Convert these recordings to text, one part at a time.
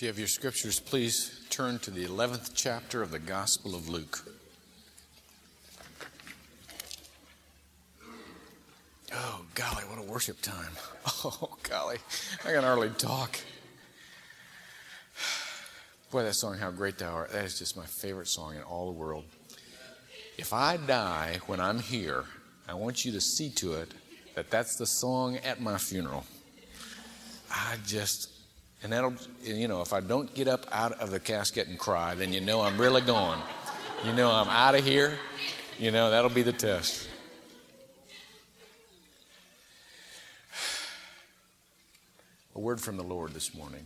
If you have your scriptures, please turn to the 11th chapter of the Gospel of Luke. Oh, golly, what a worship time. Oh, golly, I can hardly talk. Boy, that song, How Great Thou Art, that is just my favorite song in all the world. If I die when I'm here, I want you to see to it that that's the song at my funeral. I just, and that'll, you know, if I don't get up out of the casket and cry, then you know I'm really gone. You know I'm out of here. You know, that'll be the test. A word from the Lord this morning.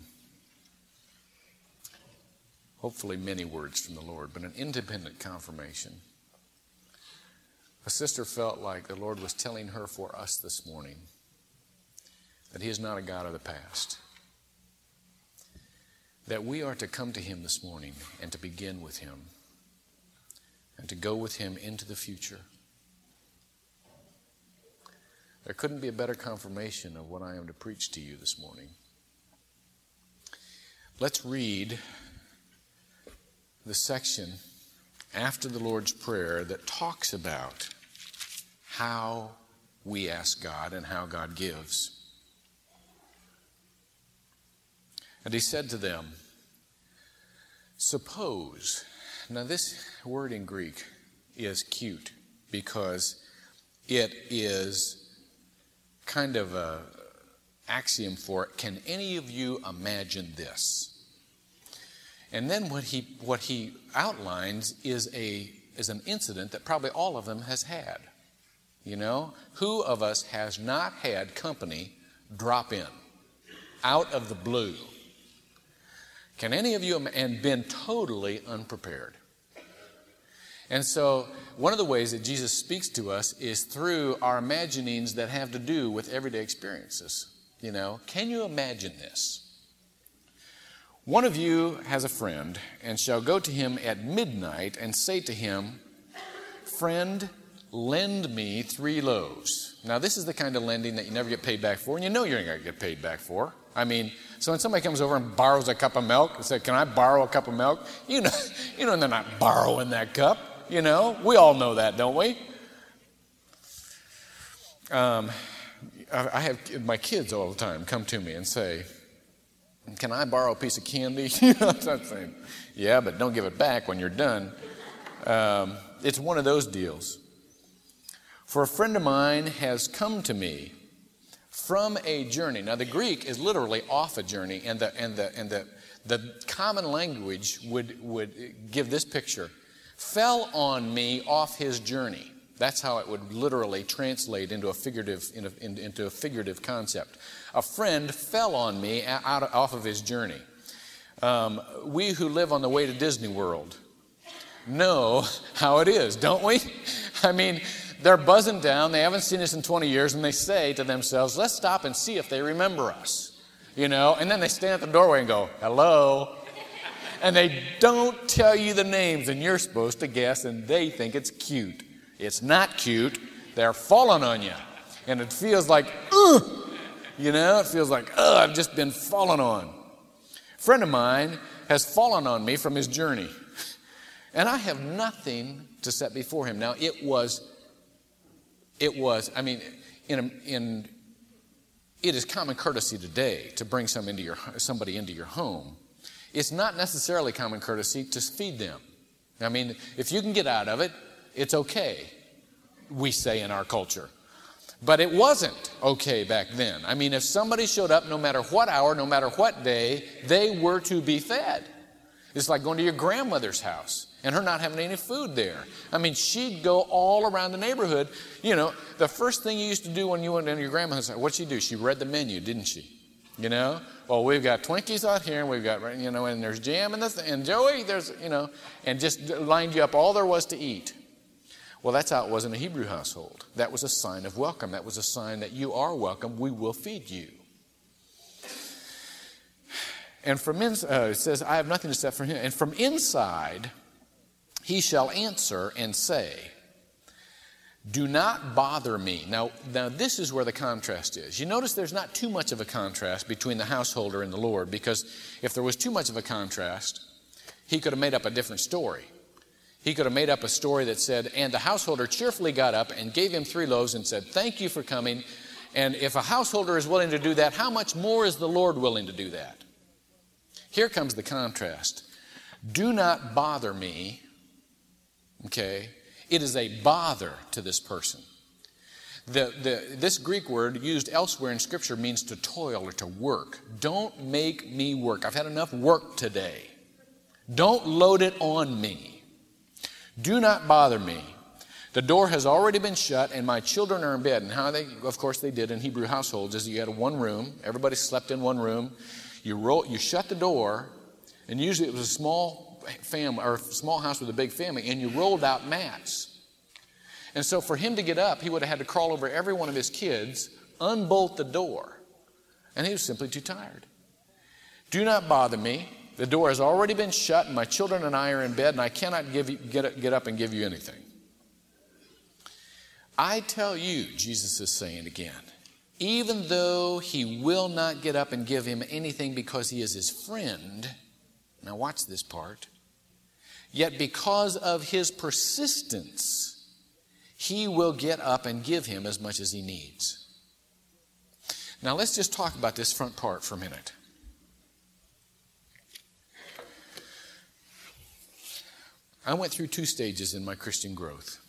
Hopefully, many words from the Lord, but an independent confirmation. A sister felt like the Lord was telling her for us this morning that He is not a God of the past. That we are to come to Him this morning and to begin with Him and to go with Him into the future. There couldn't be a better confirmation of what I am to preach to you this morning. Let's read the section after the Lord's Prayer that talks about how we ask God and how God gives. And he said to them, Suppose, now this word in Greek is cute because it is kind of a axiom for it. Can any of you imagine this? And then what he what he outlines is a is an incident that probably all of them has had. You know, who of us has not had company drop in out of the blue? Can any of you and been totally unprepared? And so, one of the ways that Jesus speaks to us is through our imaginings that have to do with everyday experiences. You know, can you imagine this? One of you has a friend and shall go to him at midnight and say to him, Friend, lend me three loaves. Now, this is the kind of lending that you never get paid back for, and you know you're not going to get paid back for. I mean, so when somebody comes over and borrows a cup of milk and says, Can I borrow a cup of milk? You know, you know they're not borrowing that cup. You know, we all know that, don't we? Um, I have my kids all the time come to me and say, Can I borrow a piece of candy? you know, I'm saying, Yeah, but don't give it back when you're done. Um, it's one of those deals. For a friend of mine has come to me from a journey. Now, the Greek is literally off a journey, and the, and the, and the, the common language would, would give this picture fell on me off his journey. That's how it would literally translate into a figurative, into a figurative concept. A friend fell on me out of, off of his journey. Um, we who live on the way to Disney World know how it is, don't we? I mean, they're buzzing down, they haven't seen us in 20 years, and they say to themselves, let's stop and see if they remember us. You know, and then they stand at the doorway and go, hello, and they don't tell you the names, and you're supposed to guess, and they think it's cute. It's not cute. They're falling on you. And it feels like, ugh, you know, it feels like, ugh, I've just been fallen on. A friend of mine has fallen on me from his journey, and I have nothing to set before him. Now, it was, it was, I mean, in, in it is common courtesy today to bring some into your, somebody into your home it's not necessarily common courtesy to feed them. I mean, if you can get out of it, it's okay, we say in our culture. But it wasn't okay back then. I mean, if somebody showed up, no matter what hour, no matter what day, they were to be fed. It's like going to your grandmother's house and her not having any food there. I mean, she'd go all around the neighborhood. You know, the first thing you used to do when you went into your grandmother's house, what'd she do? She read the menu, didn't she? You know, well, we've got Twinkies out here, and we've got, you know, and there's jam and this, and Joey, there's, you know, and just lined you up all there was to eat. Well, that's how it was in a Hebrew household. That was a sign of welcome. That was a sign that you are welcome. We will feed you. And from inside, uh, it says, I have nothing to set for him. And from inside, he shall answer and say, Do not bother me. Now, now, this is where the contrast is. You notice there's not too much of a contrast between the householder and the Lord, because if there was too much of a contrast, he could have made up a different story. He could have made up a story that said, And the householder cheerfully got up and gave him three loaves and said, Thank you for coming. And if a householder is willing to do that, how much more is the Lord willing to do that? Here comes the contrast. Do not bother me, okay? It is a bother to this person. The, the, this Greek word used elsewhere in Scripture means to toil or to work. Don't make me work. I've had enough work today. Don't load it on me. Do not bother me. The door has already been shut, and my children are in bed. And how they, of course, they did in Hebrew households is you had one room, everybody slept in one room. You roll, you shut the door, and usually it was a small family or small house with a big family, and you rolled out mats. And so for him to get up, he would have had to crawl over every one of his kids, unbolt the door, and he was simply too tired. Do not bother me. The door has already been shut, and my children and I are in bed, and I cannot give you, get, get up and give you anything. I tell you, Jesus is saying again, even though he will not get up and give him anything because he is his friend, now watch this part, Yet because of his persistence, he will get up and give him as much as he needs. Now let's just talk about this front part for a minute. I went through two stages in my Christian growth.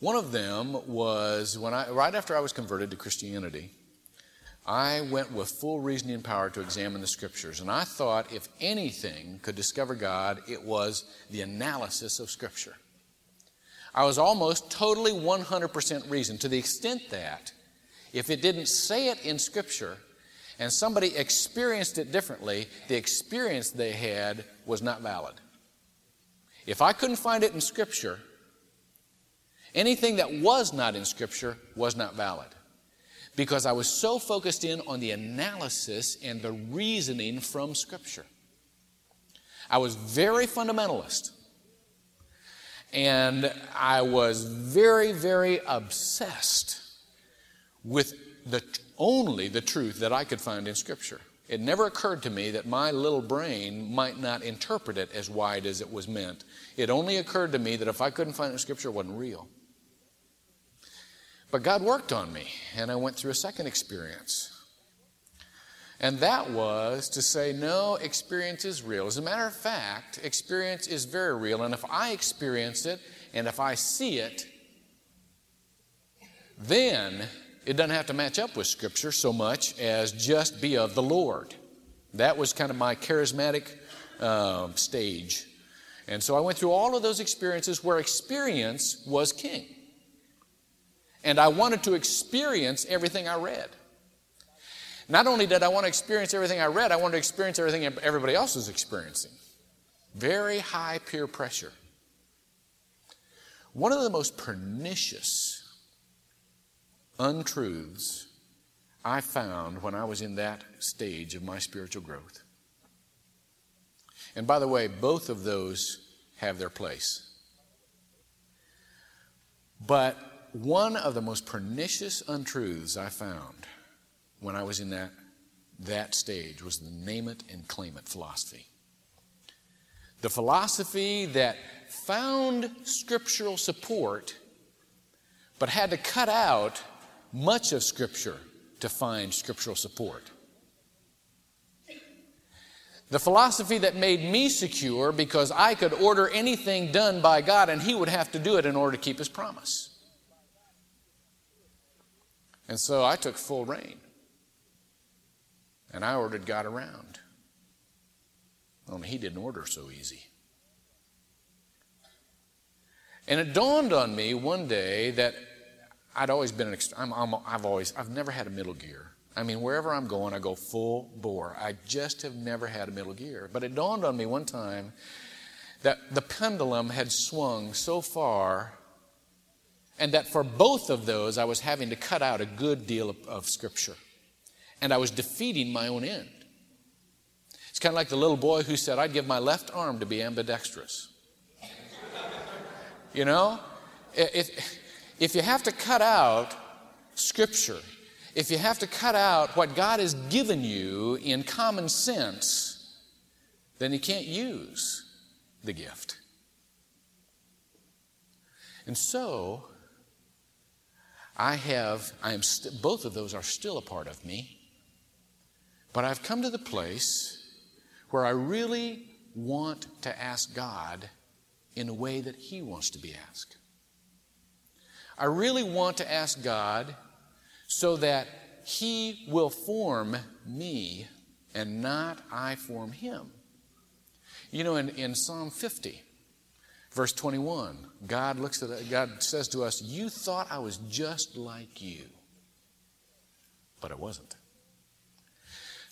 One of them was when I, right after I was converted to Christianity, I went with full reasoning power to examine the scriptures. And I thought if anything could discover God, it was the analysis of scripture. I was almost totally 100% reason to the extent that if it didn't say it in scripture and somebody experienced it differently, the experience they had was not valid. If I couldn't find it in scripture, anything that was not in scripture was not valid because I was so focused in on the analysis and the reasoning from Scripture. I was very fundamentalist. And I was very, very obsessed with the, only the truth that I could find in Scripture. It never occurred to me that my little brain might not interpret it as wide as it was meant. It only occurred to me that if I couldn't find it in Scripture, it wasn't real. But God worked on me, and I went through a second experience. And that was to say, no, experience is real. As a matter of fact, experience is very real. And if I experience it and if I see it, then it doesn't have to match up with Scripture so much as just be of the Lord. That was kind of my charismatic uh, stage. And so I went through all of those experiences where experience was king and I wanted to experience everything I read. Not only did I want to experience everything I read, I wanted to experience everything everybody else was experiencing. Very high peer pressure. One of the most pernicious untruths I found when I was in that stage of my spiritual growth. And by the way, both of those have their place. But one of the most pernicious untruths I found when I was in that, that stage was the name it and claim it philosophy. The philosophy that found scriptural support but had to cut out much of Scripture to find scriptural support. The philosophy that made me secure because I could order anything done by God and He would have to do it in order to keep His promise. And so I took full rein. And I ordered God around. Only he didn't order so easy. And it dawned on me one day that I'd always been an, I'm, I'm, I've always, I've never had a middle gear. I mean, wherever I'm going, I go full bore. I just have never had a middle gear. But it dawned on me one time that the pendulum had swung so far and that for both of those, I was having to cut out a good deal of, of Scripture. And I was defeating my own end. It's kind of like the little boy who said, I'd give my left arm to be ambidextrous. you know? if, if you have to cut out Scripture, if you have to cut out what God has given you in common sense, then you can't use the gift. And so, I have, I am, st- both of those are still a part of me. But I've come to the place where I really want to ask God in a way that He wants to be asked. I really want to ask God so that He will form me and not I form Him. You know, in, in Psalm 50, verse 21, God looks at God says to us, "You thought I was just like you, but I wasn't."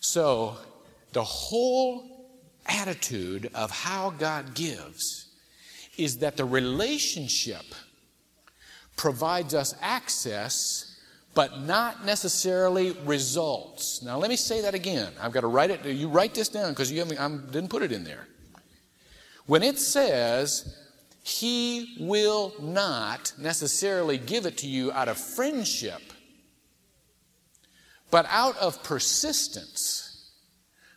So, the whole attitude of how God gives is that the relationship provides us access but not necessarily results. Now, let me say that again. I've got to write it. You write this down because you haven't, I didn't put it in there. When it says, He will not necessarily give it to you out of friendship, but out of persistence.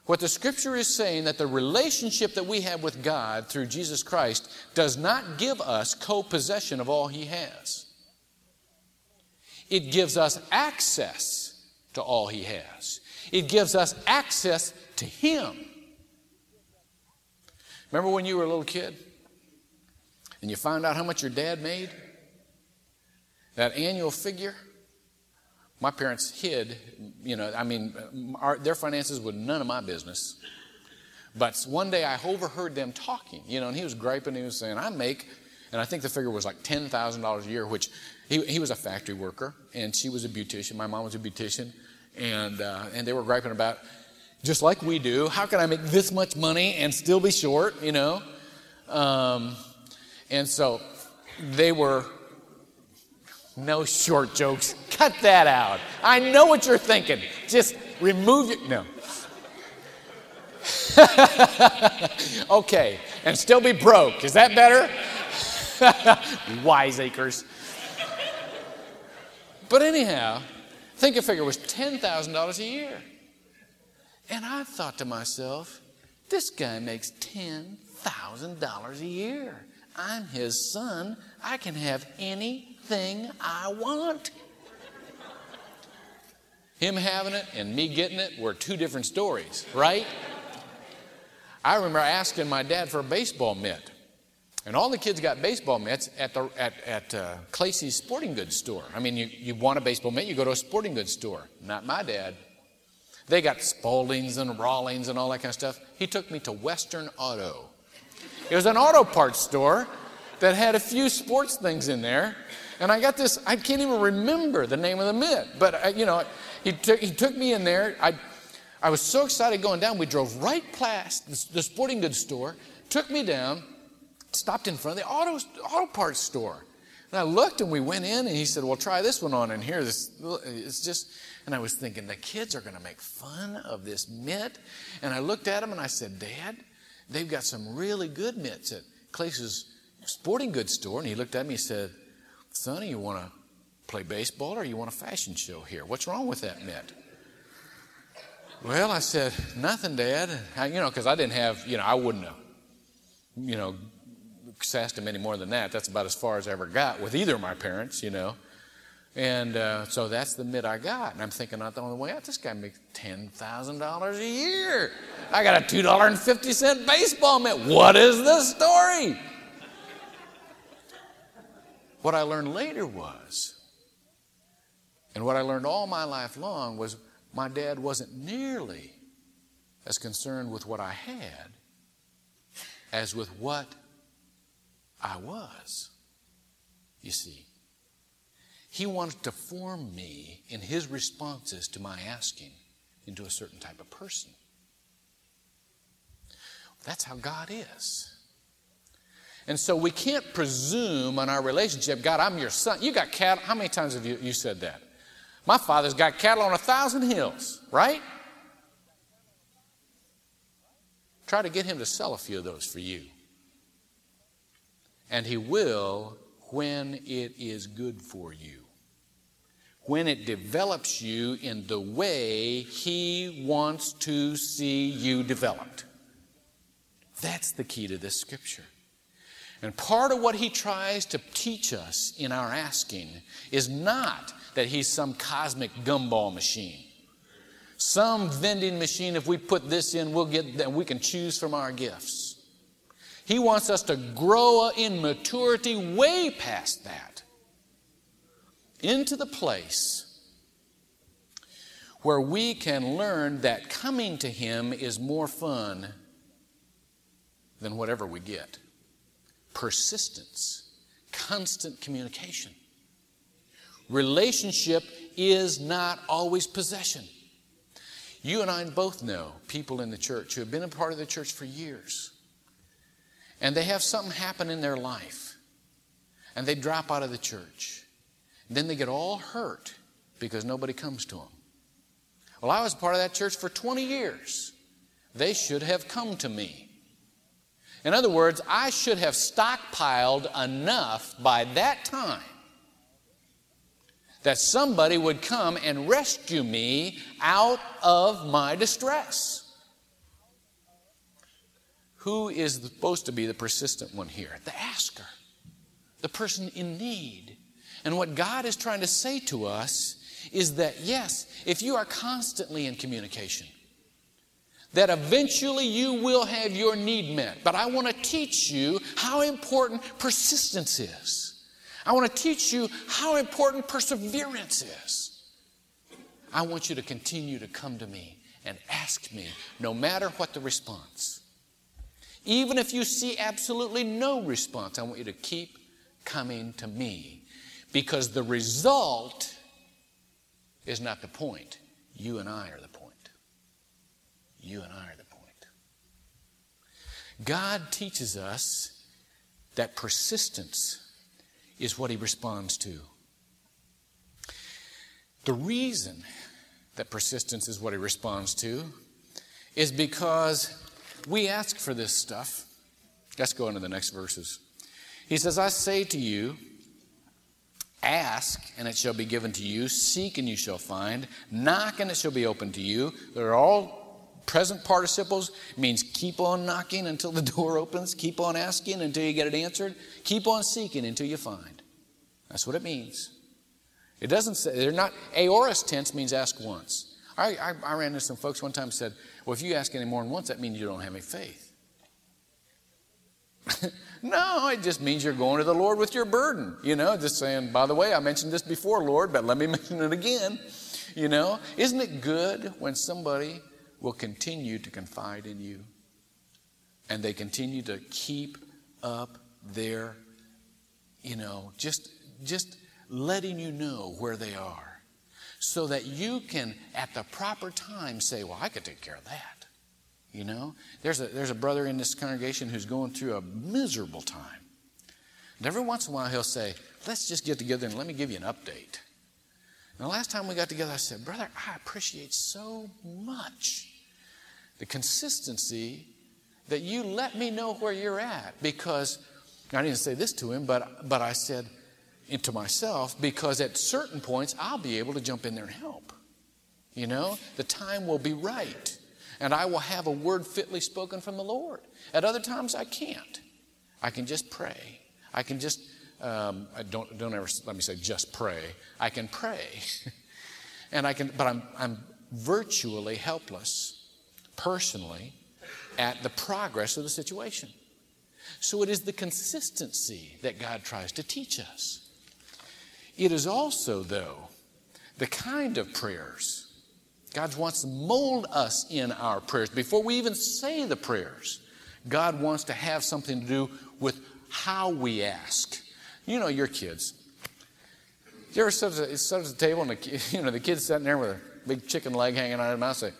What the scripture is saying that the relationship that we have with God through Jesus Christ does not give us co possession of all He has. It gives us access to all He has, it gives us access to Him. Remember when you were a little kid and you found out how much your dad made? That annual figure? My parents hid, you know, I mean, our, their finances were none of my business. But one day I overheard them talking, you know, and he was griping. He was saying, I make, and I think the figure was like $10,000 a year, which he, he was a factory worker, and she was a beautician. My mom was a beautician. And, uh, and they were griping about, just like we do, how can I make this much money and still be short, you know? Um, and so they were no short jokes. Cut that out. I know what you're thinking. Just remove your. No. okay, and still be broke. Is that better? Wiseacres. But anyhow, think a figure was $10,000 a year. And I thought to myself, this guy makes $10,000 a year. I'm his son. I can have anything I want. Him having it and me getting it were two different stories, right? I remember asking my dad for a baseball mitt. And all the kids got baseball mitts at, the, at, at uh, Clayce's sporting goods store. I mean, you, you want a baseball mitt, you go to a sporting goods store. Not my dad. They got Spaldings and Rawlings and all that kind of stuff. He took me to Western Auto. It was an auto parts store that had a few sports things in there. And I got this, I can't even remember the name of the mitt. But, I, uh, you know, he, took he took me in there. I, I was so excited going down. We drove right past the, the sporting goods store, took me down, stopped in front of the auto, auto parts store. And I looked and we went in and he said, Well, try this one on. And here, this, it's just, and I was thinking, the kids are going to make fun of this mitt. And I looked at him and I said, Dad, they've got some really good mitts at Clayce's sporting goods store. And he looked at me and said, Sonny, you want to play baseball or you want a fashion show here? What's wrong with that mitt? Well, I said, nothing, Dad. I, you know, because I didn't have, you know, I wouldn't have, you know, sassed him any more than that. That's about as far as I ever got with either of my parents, you know. And uh, so that's the mitt I got. And I'm thinking, not the only way out, this guy makes $10,000 a year. I got a $2.50 baseball mitt. What is the story? What I learned later was, and what I learned all my life long was my dad wasn't nearly as concerned with what I had as with what I was. You see, he wanted to form me in his responses to my asking into a certain type of person. That's how God is. And so we can't presume on our relationship, God, I'm your son. You got cattle. How many times have you, you said that? My father's got cattle on a thousand hills, right? Try to get him to sell a few of those for you. And he will when it is good for you, when it develops you in the way He wants to see you developed. That's the key to this scripture. And part of what he tries to teach us in our asking is not that he's some cosmic gumball machine. Some vending machine, if we put this in, we'll get, and we can choose from our gifts. He wants us to grow in maturity way past that into the place where we can learn that coming to Him is more fun than whatever we get persistence, constant communication. Relationship is not always possession. You and I both know people in the church who have been a part of the church for years, and they have something happen in their life, and they drop out of the church. Then they get all hurt because nobody comes to them. Well, I was part of that church for 20 years. They should have come to me. In other words, I should have stockpiled enough by that time that somebody would come and rescue me out of my distress. Who is supposed to be the persistent one here? The asker, the person in need. And what God is trying to say to us is that, yes, if you are constantly in communication, that eventually you will have your need met. But I want to teach you how important persistence is. I want to teach you how important perseverance is. I want you to continue to come to me and ask me, no matter what the response. Even if you see absolutely no response, I want you to keep coming to me because the result is not the point. You and I are the point. You and I are the point. God teaches us that persistence is what He responds to. The reason that persistence is what He responds to is because we ask for this stuff. Let's go into the next verses. He says, I say to you, Ask, and it shall be given to you. Seek, and you shall find. Knock, and it shall be opened to you. They're all present participles means keep on knocking until the door opens, keep on asking until you get it answered, keep on seeking until you find. That's what it means. It doesn't say, they're not, aorist tense means ask once. I, I, I ran into some folks one time said, well, if you ask any more than once, that means you don't have any faith. no, it just means you're going to the Lord with your burden. You know, just saying, by the way, I mentioned this before, Lord, but let me mention it again. You know, isn't it good when somebody will continue to confide in you. And they continue to keep up their, you know, just, just letting you know where they are. So that you can, at the proper time, say, Well, I could take care of that. You know? There's a, there's a brother in this congregation who's going through a miserable time. And every once in a while he'll say, Let's just get together and let me give you an update. And the last time we got together, I said, Brother, I appreciate so much the consistency that you let me know where you're at because I didn't say this to him, but, but I said to myself, because at certain points I'll be able to jump in there and help. You know, the time will be right. And I will have a word fitly spoken from the Lord. At other times I can't. I can just pray. I can just um, I don't don't ever let me say just pray. I can pray, and I can, but I'm I'm virtually helpless personally at the progress of the situation. So it is the consistency that God tries to teach us. It is also, though, the kind of prayers. God wants to mold us in our prayers. Before we even say the prayers, God wants to have something to do with how we ask. You know your kids. You ever sit at, sit at the table and the, you know, the kid's sitting there with a big chicken leg hanging out of his mouth say,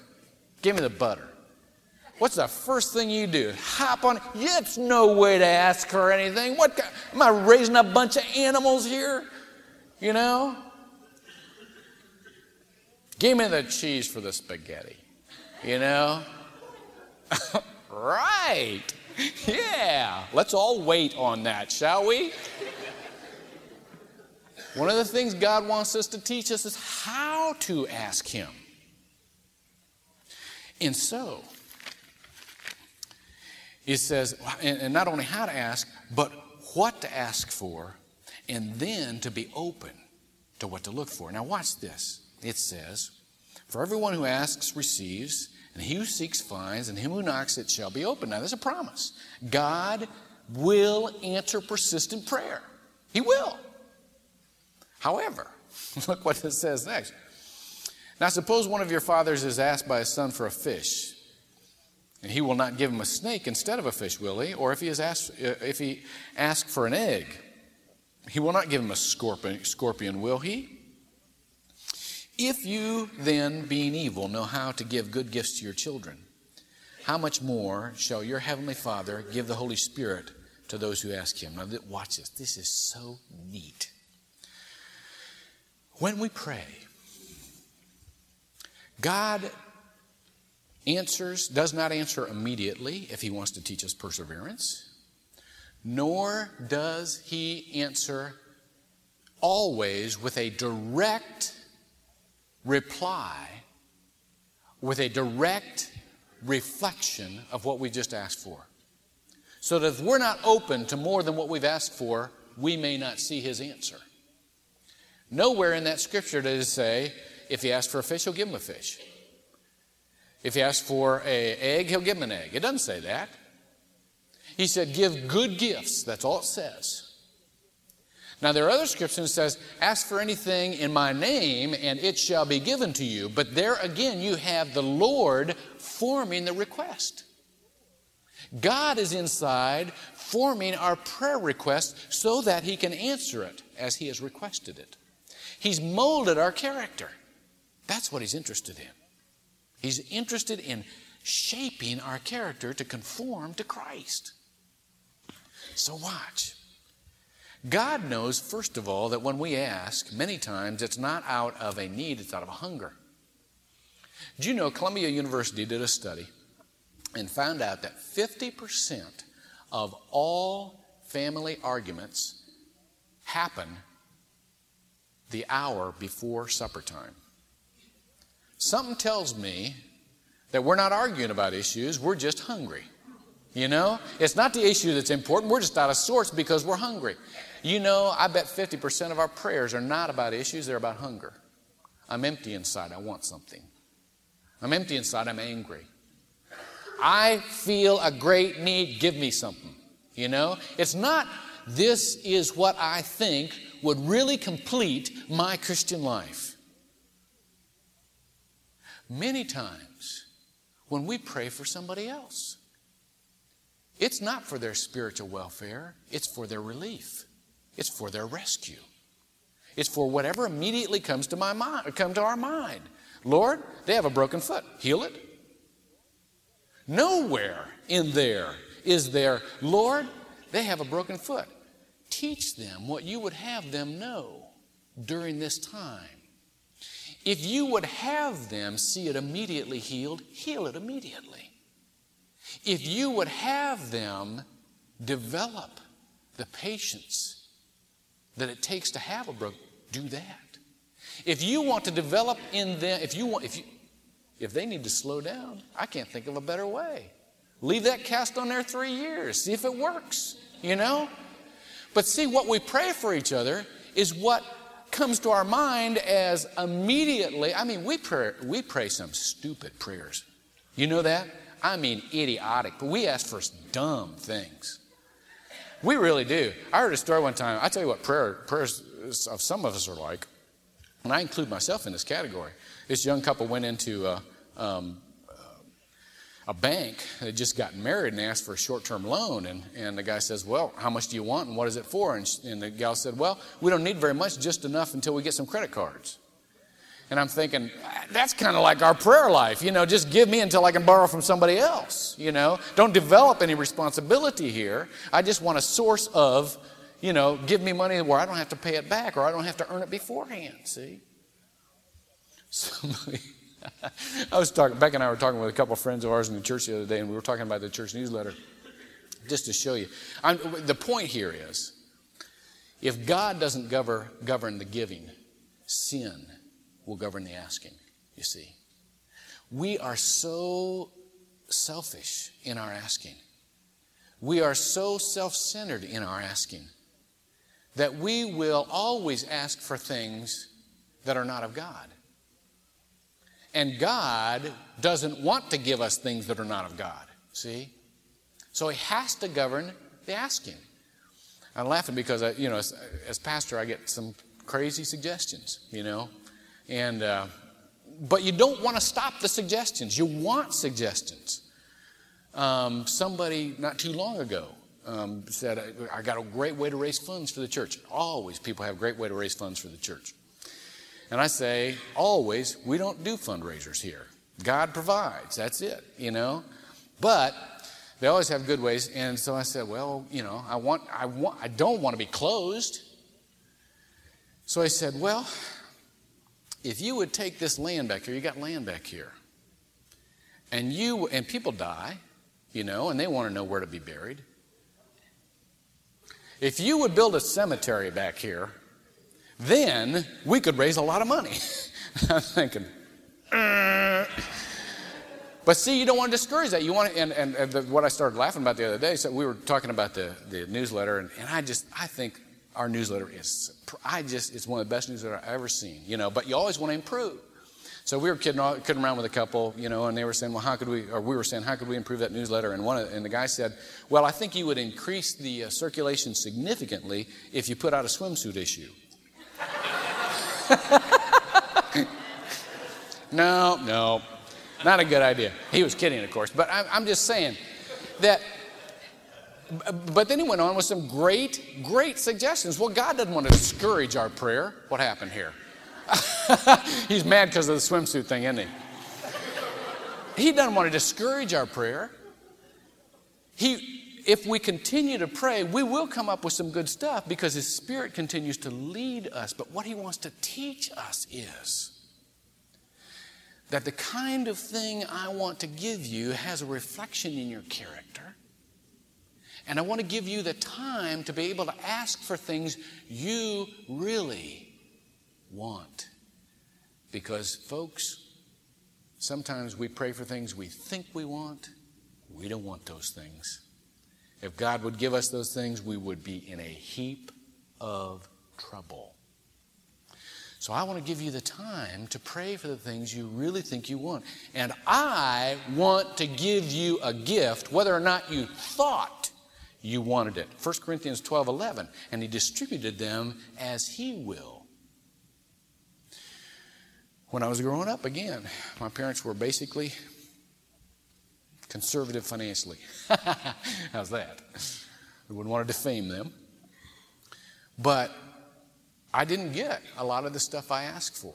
Give me the butter. What's the first thing you do? Hop on. It's no way to ask her anything. What? Am I raising a bunch of animals here? You know? Give me the cheese for the spaghetti. You know? right. Yeah. Let's all wait on that, shall we? One of the things God wants us to teach us is how to ask Him. And so, it says, and not only how to ask, but what to ask for, and then to be open to what to look for. Now, watch this. It says, For everyone who asks receives, and he who seeks finds, and him who knocks it shall be open. Now, there's a promise. God will answer persistent prayer. He will. However, look what it says next. Now, suppose one of your fathers is asked by his son for a fish, and he will not give him a snake instead of a fish, will he? Or if he is asked, if he asks for an egg, he will not give him a scorpion, scorpion, will he? If you then, being evil, know how to give good gifts to your children, how much more shall your heavenly Father give the Holy Spirit to those who ask him? Now, watch this. This is so neat. When we pray, God answers, does not answer immediately if he wants to teach us perseverance nor does he answer always with a direct reply, with a direct reflection of what we just asked for. So that if we're not open to more than what we've asked for, we may not see his answer. Nowhere in that scripture does it say, if he asks for a fish, he'll give him a fish. If he asks for an egg, he'll give him an egg. It doesn't say that. He said, Give good gifts. That's all it says. Now, there are other scriptures that says, Ask for anything in my name, and it shall be given to you. But there again, you have the Lord forming the request. God is inside forming our prayer request so that He can answer it as He has requested it. He's molded our character. That's what He's interested in. He's interested in shaping our character to conform to Christ. So watch. God knows, first of all, that when we ask, many times it's not out of a need, it's out of a hunger. Do you know Columbia University did a study and found out that 50% of all family arguments happen the hour before supper time? Something tells me that we're not arguing about issues, we're just hungry. You know, it's not the issue that's important. We're just out of sorts because we're hungry. You know, I bet 50% of our prayers are not about issues, they're about hunger. I'm empty inside, I want something. I'm empty inside, I'm angry. I feel a great need, give me something. You know, it's not this is what I think would really complete my Christian life. Many times when we pray for somebody else, it's not for their spiritual welfare, it's for their relief. It's for their rescue. It's for whatever immediately comes to my mind, come to our mind. Lord, they have a broken foot. Heal it. Nowhere in there is there, Lord, they have a broken foot. Teach them what you would have them know during this time. If you would have them see it immediately healed, heal it immediately. If you would have them develop the patience that it takes to have a brother, do that. If you want to develop in them, if you want, if you, if they need to slow down, I can't think of a better way. Leave that cast on there three years, see if it works, you know? But see, what we pray for each other is what comes to our mind as immediately. I mean, we pray, we pray some stupid prayers. You know that? I mean idiotic, but we ask for dumb things. We really do. I heard a story one time. I tell you what prayer, prayers of some of us are like, and I include myself in this category. This young couple went into a, um, a bank. They just got married and asked for a short term loan. And, and the guy says, Well, how much do you want and what is it for? And, and the gal said, Well, we don't need very much, just enough until we get some credit cards. And I'm thinking, that's kind of like our prayer life. You know, just give me until I can borrow from somebody else. You know, don't develop any responsibility here. I just want a source of, you know, give me money where I don't have to pay it back or I don't have to earn it beforehand. See? Somebody. I was talking, Beck and I were talking with a couple of friends of ours in the church the other day, and we were talking about the church newsletter just to show you. I'm, the point here is If God doesn't govern, govern the giving, sin will govern the asking, you see. We are so selfish in our asking. We are so self centered in our asking that we will always ask for things that are not of God. And God doesn't want to give us things that are not of God. See? So He has to govern the asking. I'm laughing because, I, you know, as, as pastor, I get some crazy suggestions, you know, and uh, but you don't want to stop the suggestions. You want suggestions. Um, somebody not too long ago um, said, I, I got a great way to raise funds for the church. Always people have a great way to raise funds for the church. And I say, always, we don't do fundraisers here. God provides. That's it, you know. But they always have good ways. And so I said, well, you know, I want, I want, I don't want to be closed. So I said, well, if you would take this land back here, you got land back here, and you and people die, you know, and they want to know where to be buried. If you would build a cemetery back here, then we could raise a lot of money. I'm thinking, uh. but see, you don't want to discourage that. You want to, and, and, and the, what I started laughing about the other day, so we were talking about the, the newsletter, and, and I just, I think our newsletter is, I just, it's one of the best newsletters I've ever seen, you know, but you always want to improve. So we were kidding, kidding around with a couple, you know, and they were saying, well, how could we, or we were saying, how could we improve that newsletter? And one, of, and the guy said, well, I think you would increase the uh, circulation significantly if you put out a swimsuit issue. no, no, not a good idea. He was kidding, of course, but I'm, I'm just saying that but then he went on with some great, great suggestions. Well, God doesn't want to discourage our prayer. What happened here? He's mad because of the swimsuit thing, isn't he? He doesn't want to discourage our prayer. He, if we continue to pray, we will come up with some good stuff because His Spirit continues to lead us. But what He wants to teach us is that the kind of thing I want to give you has a reflection in your character and I want to give you the time to be able to ask for things you really want. Because, folks, sometimes we pray for things we think we want. We don't want those things. If God would give us those things, we would be in a heap of trouble. So I want to give you the time to pray for the things you really think you want. And I want to give you a gift, whether or not you thought you wanted it. 1 Corinthians 12 11. And he distributed them as he will. When I was growing up, again, my parents were basically conservative financially. How's that? We wouldn't want to defame them. But I didn't get a lot of the stuff I asked for.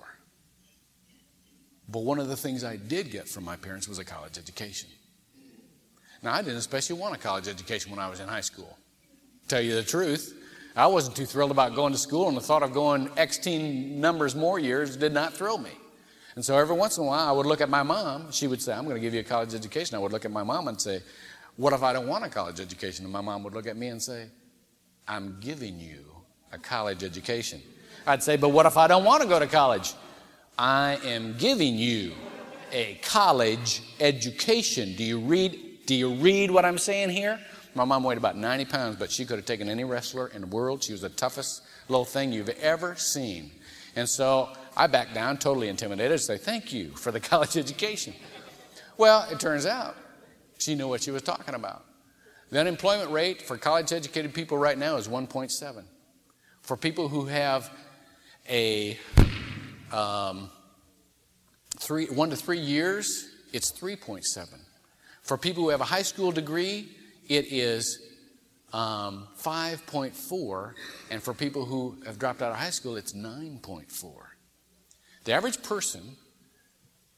But one of the things I did get from my parents was a college education. Now, I didn't especially want a college education when I was in high school. Tell you the truth, I wasn't too thrilled about going to school, and the thought of going X teen numbers more years did not thrill me. And so every once in a while, I would look at my mom. She would say, I'm going to give you a college education. I would look at my mom and say, What if I don't want a college education? And my mom would look at me and say, I'm giving you a college education. I'd say, But what if I don't want to go to college? I am giving you a college education. Do you read do you read what I'm saying here? My mom weighed about 90 pounds, but she could have taken any wrestler in the world. She was the toughest little thing you've ever seen. And so I backed down, totally intimidated, to say, Thank you for the college education. Well, it turns out she knew what she was talking about. The unemployment rate for college educated people right now is 1.7. For people who have a um, three, one to three years, it's 3.7. For people who have a high school degree, it is um, 5.4, and for people who have dropped out of high school, it's 9.4. The average person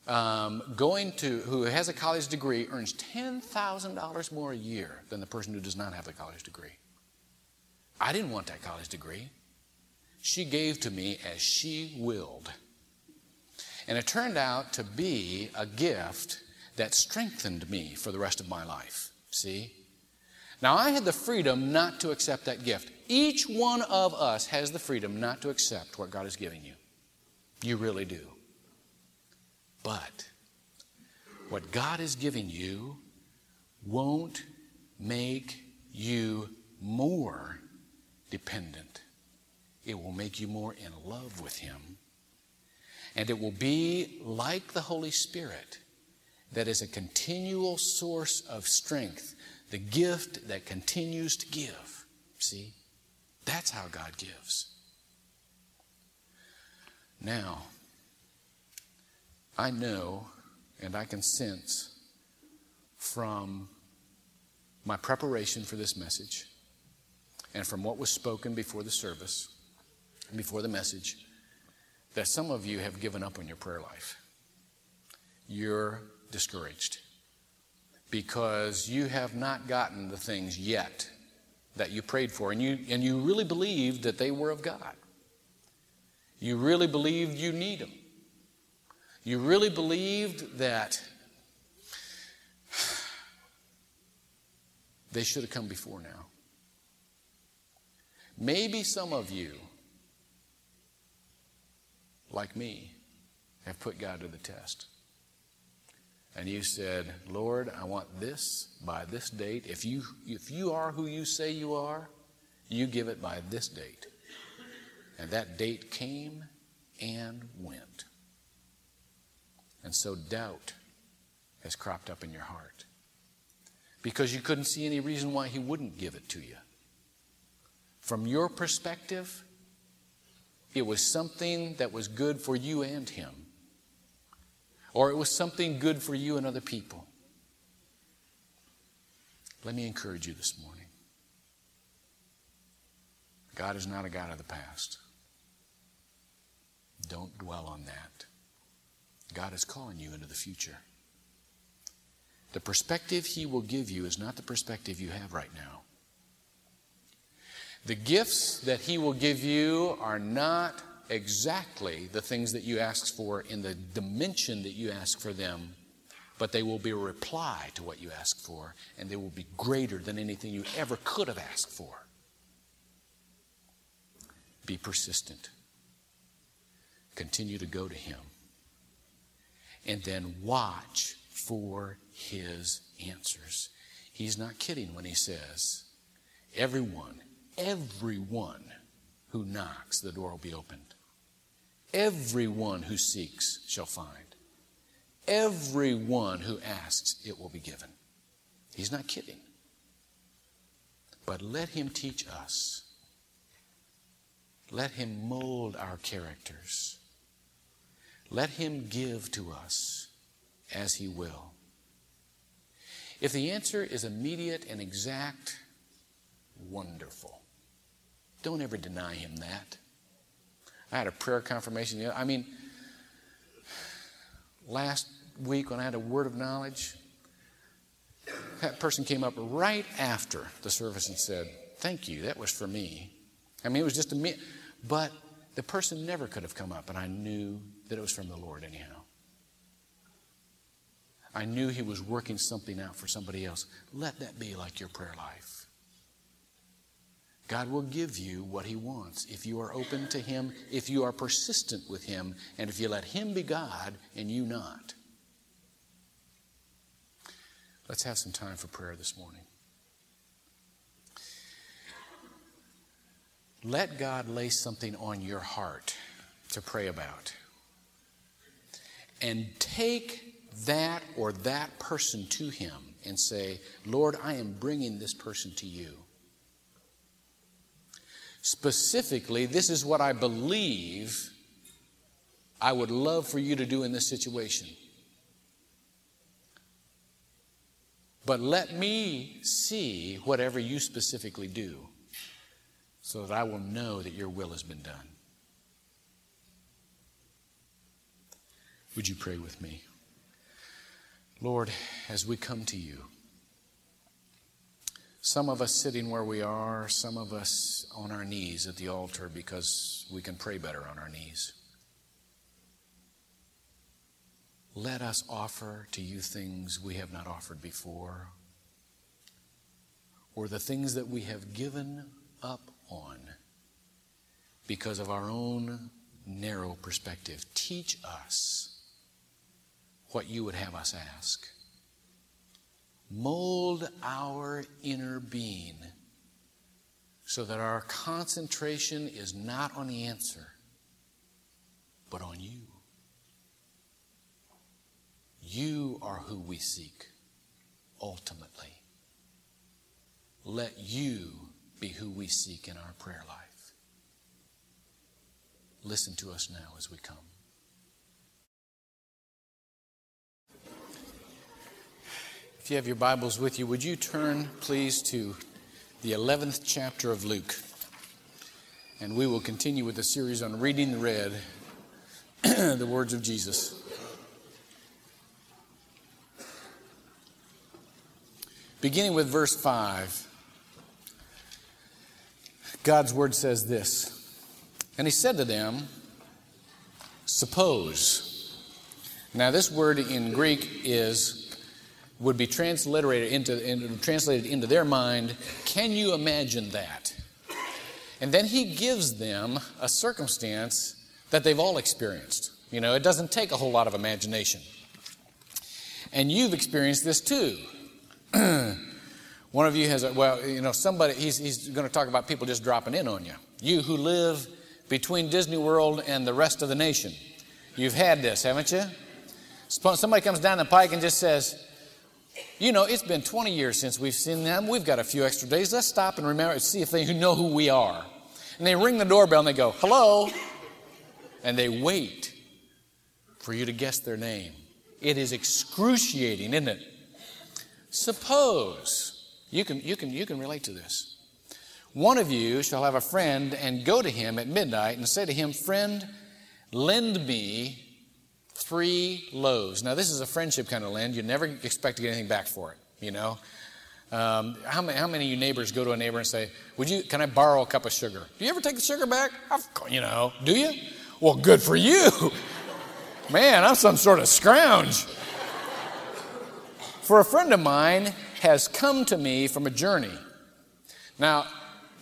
um, going to who has a college degree earns $10,000 more a year than the person who does not have a college degree. I didn't want that college degree. She gave to me as she willed. And it turned out to be a gift that strengthened me for the rest of my life. See? Now, I had the freedom not to accept that gift. Each one of us has the freedom not to accept what God is giving you. You really do. But what God is giving you won't make you more dependent. It will make you more in love with Him. And it will be like the Holy Spirit that is a continual source of strength, the gift that continues to give. See? That's how God gives. Now, I know and I can sense from my preparation for this message and from what was spoken before the service, and before the message, that some of you have given up on your prayer life. You're discouraged because you have not gotten the things yet that you prayed for, and you, and you really believed that they were of God. You really believed you need them. You really believed that they should have come before now. Maybe some of you, like me, have put God to the test. And you said, Lord, I want this by this date. If you, if you are who you say you are, you give it by this date. And that date came and went. And so doubt has cropped up in your heart because you couldn't see any reason why He wouldn't give it to you. From your perspective, it was something that was good for you and Him, or it was something good for you and other people. Let me encourage you this morning. God is not a God of the past. Don't dwell on that. God is calling you into the future. The perspective He will give you is not the perspective you have right now. The gifts that He will give you are not exactly the things that you ask for in the dimension that you ask for them, but they will be a reply to what you ask for, and they will be greater than anything you ever could have asked for. Be persistent. Continue to go to Him and then watch for his answers. He's not kidding when he says, Everyone, everyone who knocks, the door will be opened. Everyone who seeks shall find. Everyone who asks, it will be given. He's not kidding. But let him teach us. Let him mold our characters. Let him give to us as he will. If the answer is immediate and exact, wonderful. Don't ever deny him that. I had a prayer confirmation. I mean, last week when I had a word of knowledge, that person came up right after the service and said, Thank you, that was for me. I mean, it was just a me, but the person never could have come up, and I knew that it was from the Lord, anyhow. I knew He was working something out for somebody else. Let that be like your prayer life. God will give you what He wants if you are open to Him, if you are persistent with Him, and if you let Him be God and you not. Let's have some time for prayer this morning. Let God lay something on your heart to pray about and take that or that person to Him and say, Lord, I am bringing this person to you. Specifically, this is what I believe I would love for you to do in this situation. But let me see whatever you specifically do so that I will know that your will has been done. Would you pray with me? Lord, as we come to you, some of us sitting where we are, some of us on our knees at the altar because we can pray better on our knees. Let us offer to you things we have not offered before. or the things that we have given up on because of our own narrow perspective. Teach us what you would have us ask. Mold our inner being so that our concentration is not on the answer, but on you. You are who we seek ultimately. Let you be who we seek in our prayer life. Listen to us now as we come. If you have your Bibles with you, would you turn, please, to the 11th chapter of Luke? And we will continue with the series on reading the red, the words of Jesus. Beginning with verse 5, God's word says this And he said to them, Suppose. Now, this word in Greek is would be transliterated into, into, translated into their mind, can you imagine that? And then he gives them a circumstance that they've all experienced. You know, it doesn't take a whole lot of imagination. And you've experienced this too. One of you has, a, well, you know, somebody, he's, he's going to talk about people just dropping in on you. You who live between Disney World and the rest of the nation. You've had this, haven't you? Somebody comes down the pike and just says, you know, it's been 20 years since we've seen them. We've got a few extra days. Let's stop and remember, see if they know who we are. And they ring the doorbell and they go, hello. And they wait for you to guess their name. It is excruciating, isn't it? Suppose, you can, you can, you can relate to this. One of you shall have a friend and go to him at midnight and say to him, Friend, lend me three loaves. Now, this is a friendship kind of lend. You never expect to get anything back for it, you know. Um, how, many, how many of you neighbors go to a neighbor and say, Would you, can I borrow a cup of sugar? Do you ever take the sugar back? You know, do you? Well, good for you. Man, I'm some sort of scrounge. For a friend of mine has come to me from a journey. Now,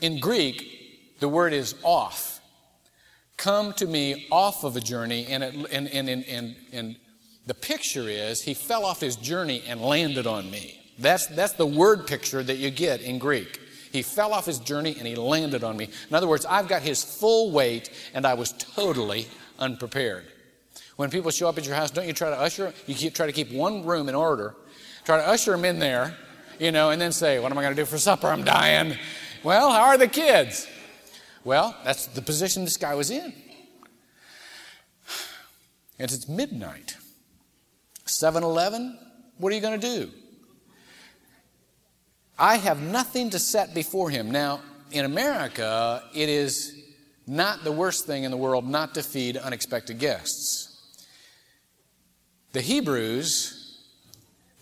in Greek, the word is off come to me off of a journey, and, it, and, and, and, and, and the picture is he fell off his journey and landed on me. That's, that's the word picture that you get in Greek. He fell off his journey and he landed on me. In other words, I've got his full weight and I was totally unprepared. When people show up at your house, don't you try to usher, you keep, try to keep one room in order, try to usher them in there, you know, and then say, What am I going to do for supper? I'm dying. Well, how are the kids? Well, that's the position this guy was in. And it's midnight. 7 Eleven, what are you going to do? I have nothing to set before him. Now, in America, it is not the worst thing in the world not to feed unexpected guests. The Hebrews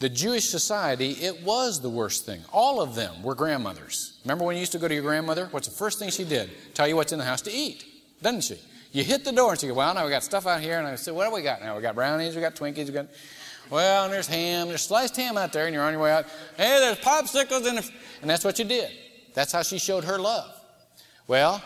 the Jewish society, it was the worst thing. All of them were grandmothers. Remember when you used to go to your grandmother? What's the first thing she did? Tell you what's in the house to eat, doesn't she? You hit the door and she go, Well, now we got stuff out here. And I said, What do we got now? We got brownies, we got Twinkies, we got, well, and there's ham, there's sliced ham out there, and you're on your way out. Hey, there's popsicles, and, and that's what you did. That's how she showed her love. Well,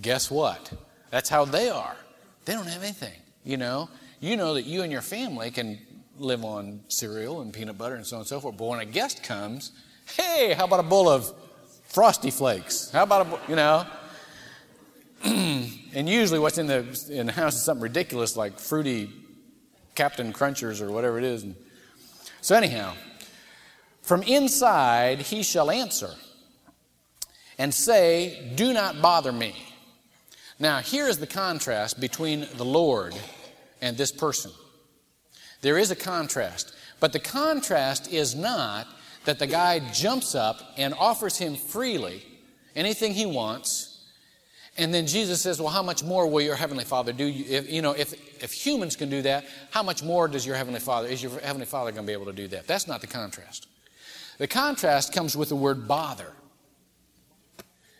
guess what? That's how they are. They don't have anything, you know. You know that you and your family can live on cereal and peanut butter and so on and so forth. But when a guest comes, hey, how about a bowl of frosty flakes? How about a, you know? and usually what's in the, in the house is something ridiculous like fruity Captain Crunchers or whatever it is. So, anyhow, from inside he shall answer and say, Do not bother me. Now, here is the contrast between the Lord and this person. There is a contrast. But the contrast is not that the guy jumps up and offers him freely anything he wants. And then Jesus says, Well, how much more will your Heavenly Father do? You, if, you know, if, if humans can do that, how much more does your Heavenly Father, is your Heavenly Father going to be able to do that? That's not the contrast. The contrast comes with the word bother.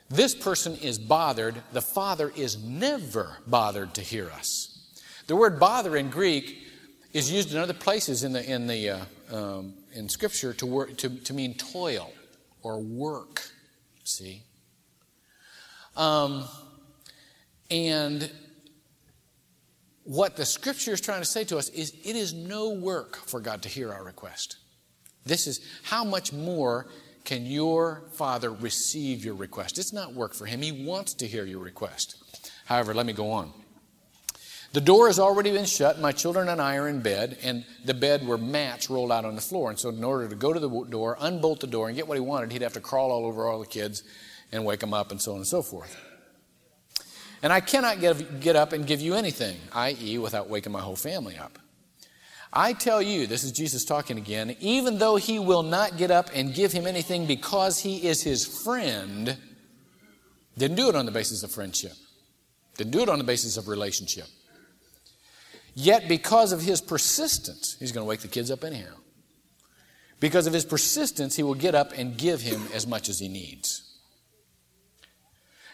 This person is bothered. The Father is never bothered to hear us. The word bother in Greek is used in other places in the in the uh, um, in Scripture to work to, to mean toil. or work. See? Um, and what the scripture is trying to say to us is it is no work for God to hear our request. This is how much more can your Father receive your request? It's not work for Him. He wants to hear your request. However, let me go on. The door has already been shut. My children and I are in bed, and the bed were mats rolled out on the floor. And so, in order to go to the door, unbolt the door, and get what he wanted, he'd have to crawl all over all the kids and wake them up, and so on and so forth. And I cannot get, get up and give you anything, i.e., without waking my whole family up. I tell you, this is Jesus talking again, even though he will not get up and give him anything because he is his friend, didn't do it on the basis of friendship, didn't do it on the basis of relationship. Yet, because of his persistence, he's going to wake the kids up anyhow. Because of his persistence, he will get up and give him as much as he needs.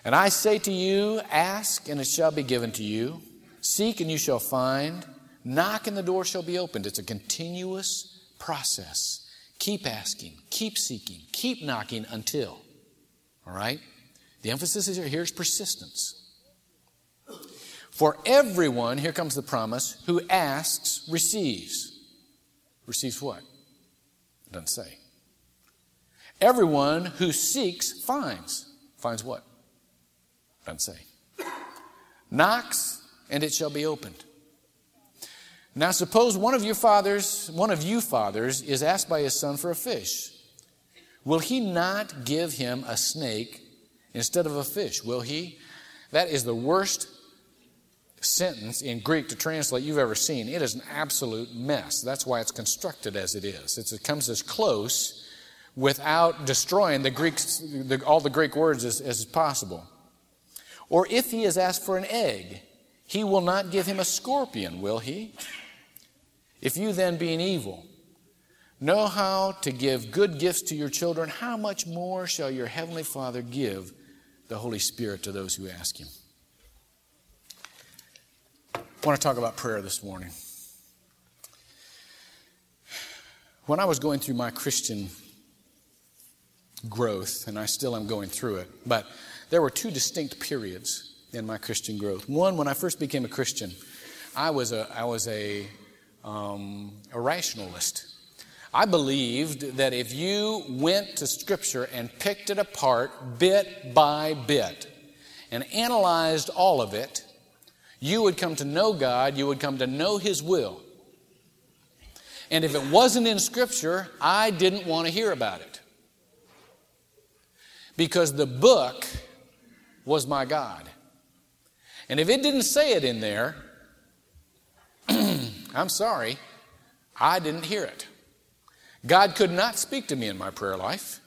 And I say to you, ask and it shall be given to you. Seek and you shall find. Knock and the door shall be opened. It's a continuous process. Keep asking, keep seeking, keep knocking until. All right? The emphasis is here, here's persistence. For everyone, here comes the promise, who asks receives. Receives what? It doesn't say. Everyone who seeks finds. Finds what? Doesn't say. Knocks, and it shall be opened. Now suppose one of your fathers, one of you fathers, is asked by his son for a fish. Will he not give him a snake instead of a fish? Will he? That is the worst sentence in Greek to translate you've ever seen. It is an absolute mess. That's why it's constructed as it is. It's, it comes as close without destroying the Greek, the, all the Greek words as, as possible. Or if he is asked for an egg, he will not give him a scorpion, will he? If you then, being evil, know how to give good gifts to your children, how much more shall your heavenly Father give the Holy Spirit to those who ask him? I want to talk about prayer this morning. When I was going through my Christian growth, and I still am going through it, but there were two distinct periods in my Christian growth. One, when I first became a Christian, I was a, I was a, um, a rationalist. I believed that if you went to Scripture and picked it apart bit by bit and analyzed all of it, you would come to know God, you would come to know His will. And if it wasn't in Scripture, I didn't want to hear about it. Because the book was my God. And if it didn't say it in there, I'm sorry, I didn't hear it. God could not speak to me in my prayer life.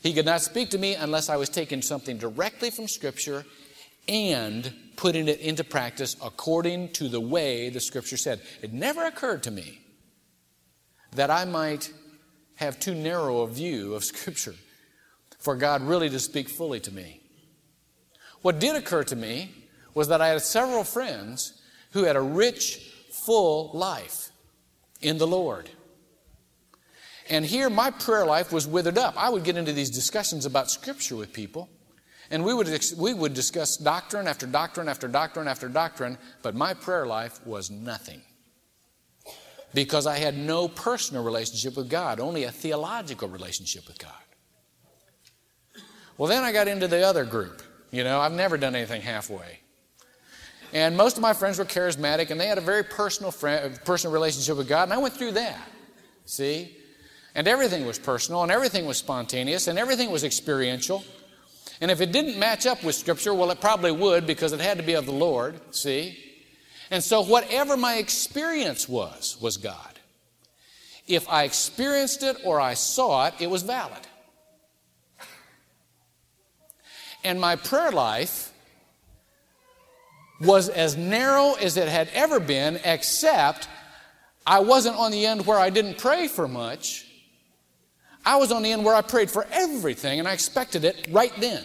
He could not speak to me unless I was taking something directly from Scripture and putting it into practice according to the way the scripture said. It never occurred to me that I might have too narrow a view of scripture for God really to speak fully to me. What did occur to me was that I had several friends who had a rich, full life in the Lord. And here my prayer life was withered up. I would get into these discussions about Scripture with people, and we would, we would discuss doctrine after doctrine after doctrine after doctrine, but my prayer life was nothing. Because I had no personal relationship with God, only a theological relationship with God. Well, then I got into the other group. You know, I've never done anything halfway. And most of my friends were charismatic, and they had a very personal, friend, uh, personal relationship with God, and I went through that. See? And everything was personal, and everything was spontaneous, and everything was experiential. And if it didn't match up with Scripture, well, it probably would because it had to be of the Lord, see? And so, whatever my experience was, was God. If I experienced it or I saw it, it was valid. And my prayer life was as narrow as it had ever been, except I wasn't on the end where I didn't pray for much. I was on the end where I prayed for everything and I expected it right then.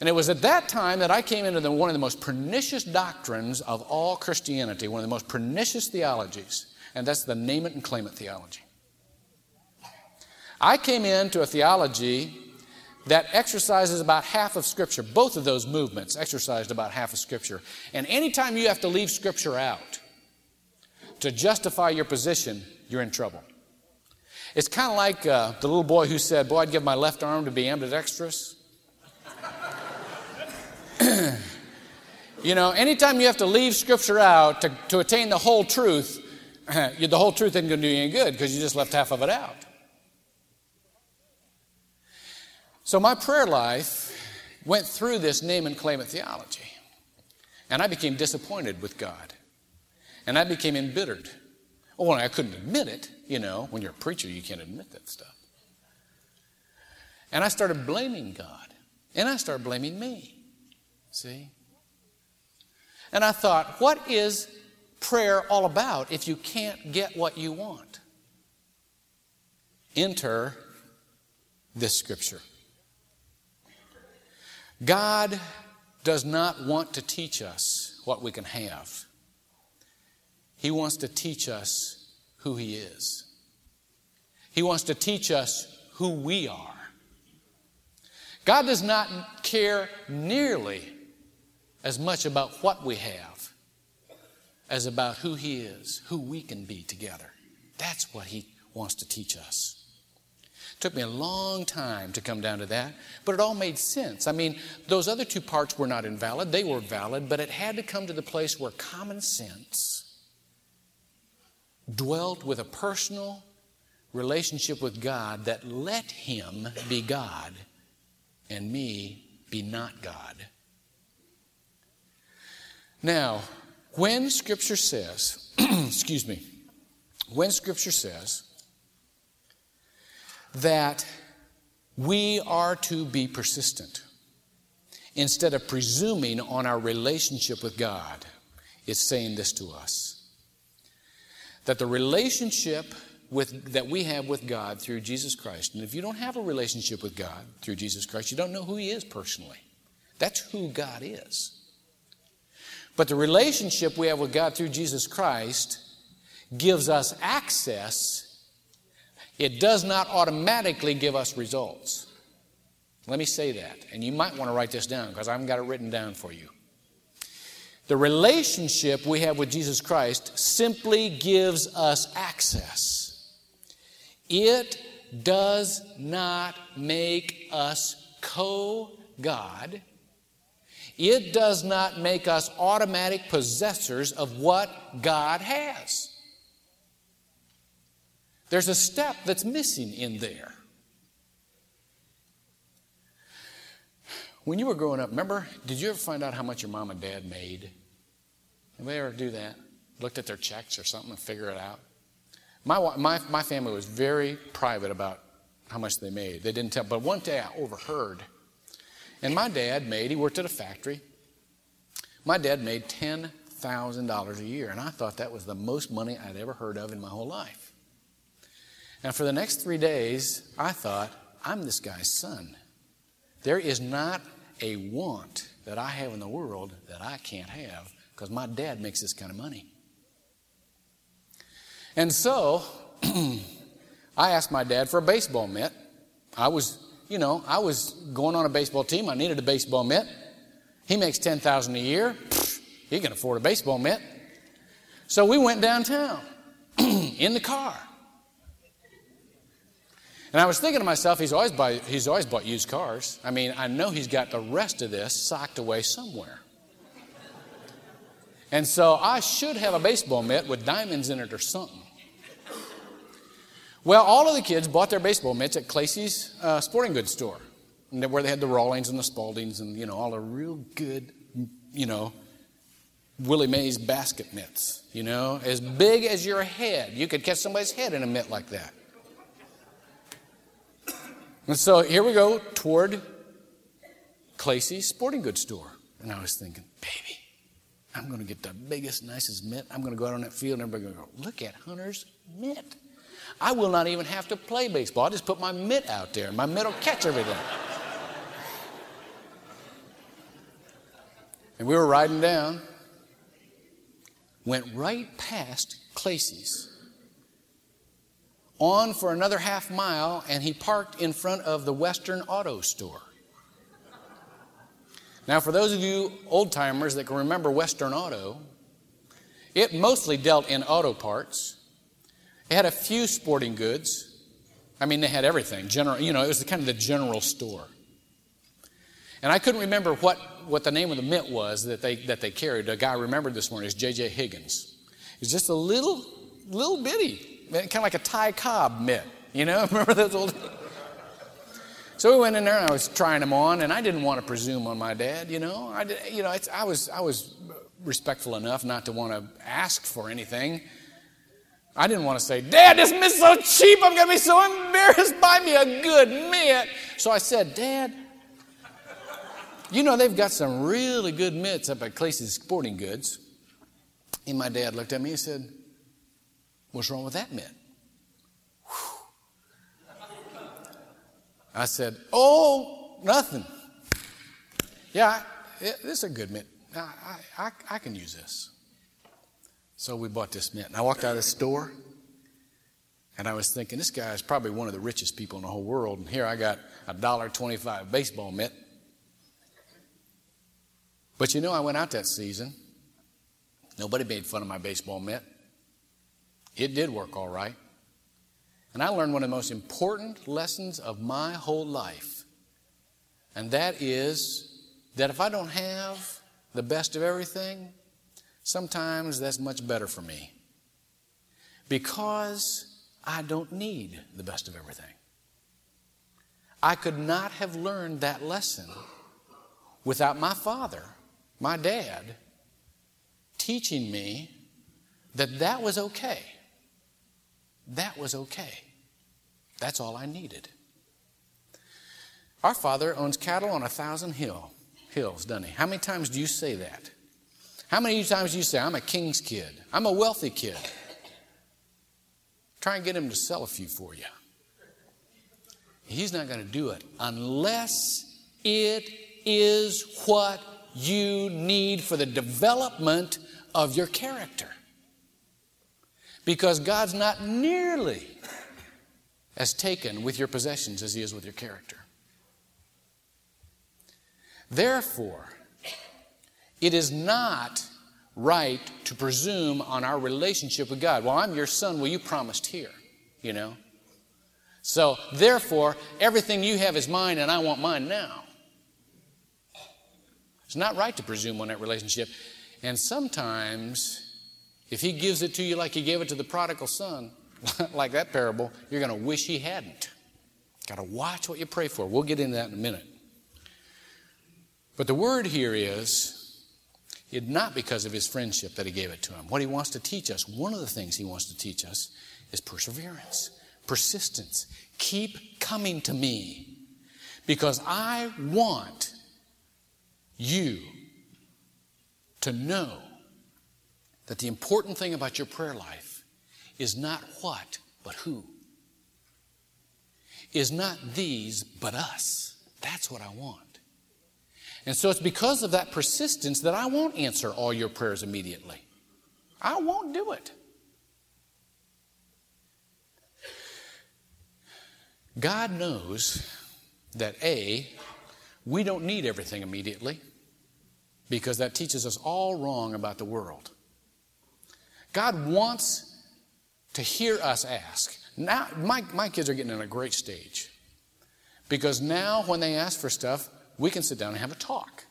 And it was at that time that I came into the, one of the most pernicious doctrines of all Christianity, one of the most pernicious theologies, and that's the name it and claim it theology. I came into a theology that exercises about half of Scripture. Both of those movements exercised about half of Scripture. And anytime you have to leave Scripture out to justify your position, you're in trouble. It's kind of like uh, the little boy who said, Boy, I'd give my left arm to be ambidextrous. you know, anytime you have to leave Scripture out to, to attain the whole truth, the whole truth isn't going to do you any good because you just left half of it out. So my prayer life went through this name and claim it theology. And I became disappointed with God. And I became embittered. Well, I couldn't admit it. You know, when you're a preacher, you can't admit that stuff. And I started blaming God. And I started blaming me. See? And I thought, what is prayer all about if you can't get what you want? Enter this scripture. God does not want to teach us what we can have. He wants to teach us who He is. He wants to teach us who we are. God does not care nearly as much about what we have as about who He is, who we can be together. That's what He wants to teach us. It Took me a long time to come down to that, but it all made sense. I mean, those other two parts were not invalid, they were valid, but it had to come to the place where common sense dwelt with a personal relationship with God that let Him be God and me be not God. Now, when Scripture says, excuse me, when Scripture says that we are to be persistent instead of presuming on our relationship with God. It's saying this to us that the relationship with, that we have with God through Jesus Christ, and if you don't have a relationship with God through Jesus Christ, you don't know who He is personally. That's who God is. But the relationship we have with God through Jesus Christ gives us access it does not automatically give us results. Let me say that. And you might want to write this down because I haven't got it written down for you. The relationship we have with Jesus Christ simply gives us access. It does not make us co God. It does not make us automatic possessors of what God has. There's a step that's missing in there. When you were growing up, remember, did you ever find out how much your mom and dad made? Anybody ever do that? Looked at their checks or something and figure it out? My, my, my family was very private about how much they made. They didn't tell, but one day I overheard. And my dad made, he worked at a factory. My dad made $10,000 a year, and I thought that was the most money I'd ever heard of in my whole life. And for the next three days, I thought, I'm this guy's son. There is not a want that I have in the world that I can't have because my dad makes this kind of money. And so I asked my dad for a baseball mitt. I was, you know, I was going on a baseball team. I needed a baseball mitt. He makes 10000 a year. He can afford a baseball mitt. So we went downtown in the car. And I was thinking to myself, he's always, buy, he's always bought used cars. I mean, I know he's got the rest of this socked away somewhere. And so I should have a baseball mitt with diamonds in it or something. Well, all of the kids bought their baseball mitts at Claycy's uh, sporting goods store, where they had the Rawlings and the Spaldings and, you know, all the real good, you know, Willie Mays basket mitts, you know, as big as your head. You could catch somebody's head in a mitt like that. And so here we go toward Claycy's sporting goods store. And I was thinking, baby, I'm going to get the biggest, nicest mitt. I'm going to go out on that field and everybody's going to go, look at Hunter's mitt. I will not even have to play baseball. I'll just put my mitt out there and my mitt will catch everything. and we were riding down, went right past Claycy's on for another half mile, and he parked in front of the Western Auto Store. Now, for those of you old timers that can remember Western Auto, it mostly dealt in auto parts. It had a few sporting goods. I mean, they had everything. General, you know, it was the, kind of the general store. And I couldn't remember what, what the name of the mint was that they, that they carried. A guy remembered this morning is J.J. Higgins. It's just a little, little bitty, kind of like a Ty Cobb mitt. You know, remember those old. So we went in there and I was trying them on, and I didn't want to presume on my dad. You know, I, did, you know, I was I was respectful enough not to want to ask for anything. I didn't want to say, Dad, this mitt's so cheap, I'm going to be so embarrassed. Buy me a good mitt. So I said, Dad, you know, they've got some really good mitts up at Clay's Sporting Goods. And my dad looked at me and said, What's wrong with that mitt? I said, Oh, nothing. Yeah, it, this is a good mitt. I, I, I can use this. So we bought this mitt. And I walked out of the store and I was thinking, this guy is probably one of the richest people in the whole world. And here I got a dollar twenty-five baseball mitt. But you know, I went out that season. Nobody made fun of my baseball mitt. It did work all right. And I learned one of the most important lessons of my whole life. And that is that if I don't have the best of everything, sometimes that's much better for me. Because I don't need the best of everything. I could not have learned that lesson without my father, my dad, teaching me that that was okay. That was okay. That's all I needed. Our Father owns cattle on a thousand hill, hills, doesn't he? How many times do you say that? How many times do you say, I'm a king's kid? I'm a wealthy kid? Try and get him to sell a few for you. He's not going to do it unless it is what you need for the development of your character. Because God's not nearly as taken with your possessions as He is with your character. Therefore, it is not right to presume on our relationship with God. Well, I'm your son. Well, you promised here, you know. So, therefore, everything you have is mine and I want mine now. It's not right to presume on that relationship. And sometimes, if He gives it to you like He gave it to the prodigal son, like that parable, you're going to wish He hadn't. Got to watch what you pray for. We'll get into that in a minute. But the word here is it's not because of his friendship that he gave it to him. What he wants to teach us, one of the things he wants to teach us, is perseverance, persistence. Keep coming to me because I want you to know that the important thing about your prayer life is not what, but who. Is not these, but us. That's what I want. And so it's because of that persistence that I won't answer all your prayers immediately. I won't do it. God knows that A, we don't need everything immediately because that teaches us all wrong about the world. God wants to hear us ask. Now, my, my kids are getting in a great stage because now when they ask for stuff, we can sit down and have a talk.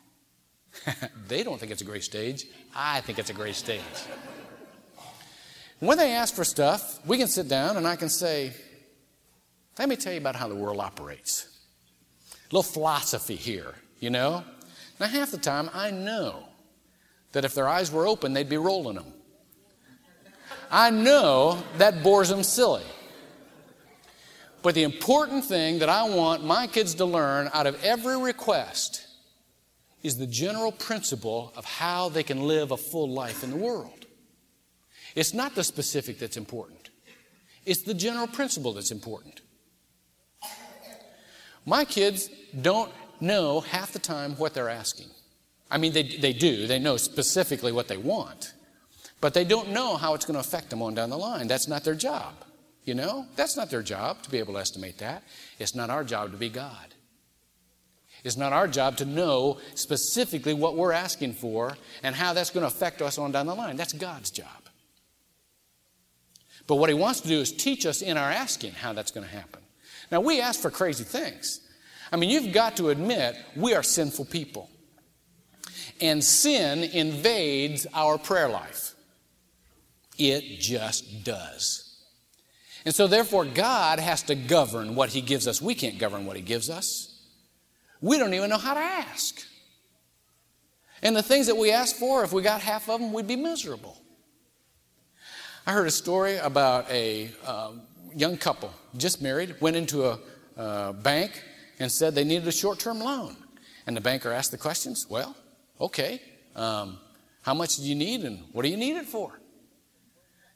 they don't think it's a great stage. I think it's a great stage. When they ask for stuff, we can sit down and I can say, let me tell you about how the world operates. A little philosophy here, you know? Now, half the time, I know that if their eyes were open, they'd be rolling them. I know that bores them silly. But the important thing that I want my kids to learn out of every request is the general principle of how they can live a full life in the world. It's not the specific that's important, it's the general principle that's important. My kids don't know half the time what they're asking. I mean, they, they do, they know specifically what they want, but they don't know how it's going to affect them on down the line. That's not their job. You know, that's not their job to be able to estimate that. It's not our job to be God. It's not our job to know specifically what we're asking for and how that's going to affect us on down the line. That's God's job. But what He wants to do is teach us in our asking how that's going to happen. Now, we ask for crazy things. I mean, you've got to admit we are sinful people. And sin invades our prayer life. It just does. And so, therefore, God has to govern what He gives us. We can't govern what He gives us. We don't even know how to ask. And the things that we ask for, if we got half of them, we'd be miserable. I heard a story about a uh, young couple, just married, went into a uh, bank and said they needed a short term loan. And the banker asked the questions Well, okay, um, how much do you need and what do you need it for?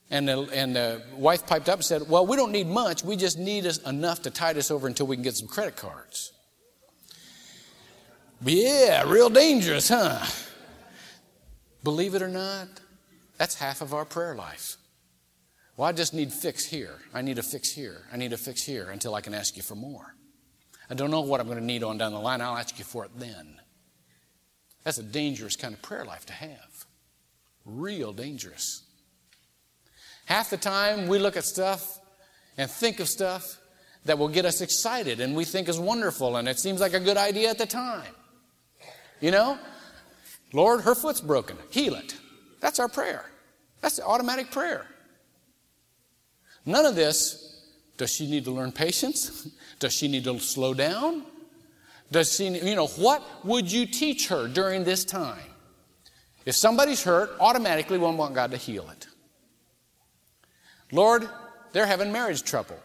And the, and the wife piped up and said, Well, we don't need much. We just need enough to tide us over until we can get some credit cards. Yeah, real dangerous, huh? Believe it or not, that's half of our prayer life. Well, I just need fix here. I need a fix here. I need a fix here until I can ask you for more. I don't know what I'm going to need on down the line. I'll ask you for it then. That's a dangerous kind of prayer life to have. Real dangerous. Half the time we look at stuff and think of stuff that will get us excited and we think is wonderful and it seems like a good idea at the time. You know? Lord, her foot's broken. Heal it. That's our prayer. That's the automatic prayer. None of this does she need to learn patience? Does she need to slow down? Does she, you know, what would you teach her during this time? If somebody's hurt, automatically we want God to heal it. Lord, they're having marriage trouble.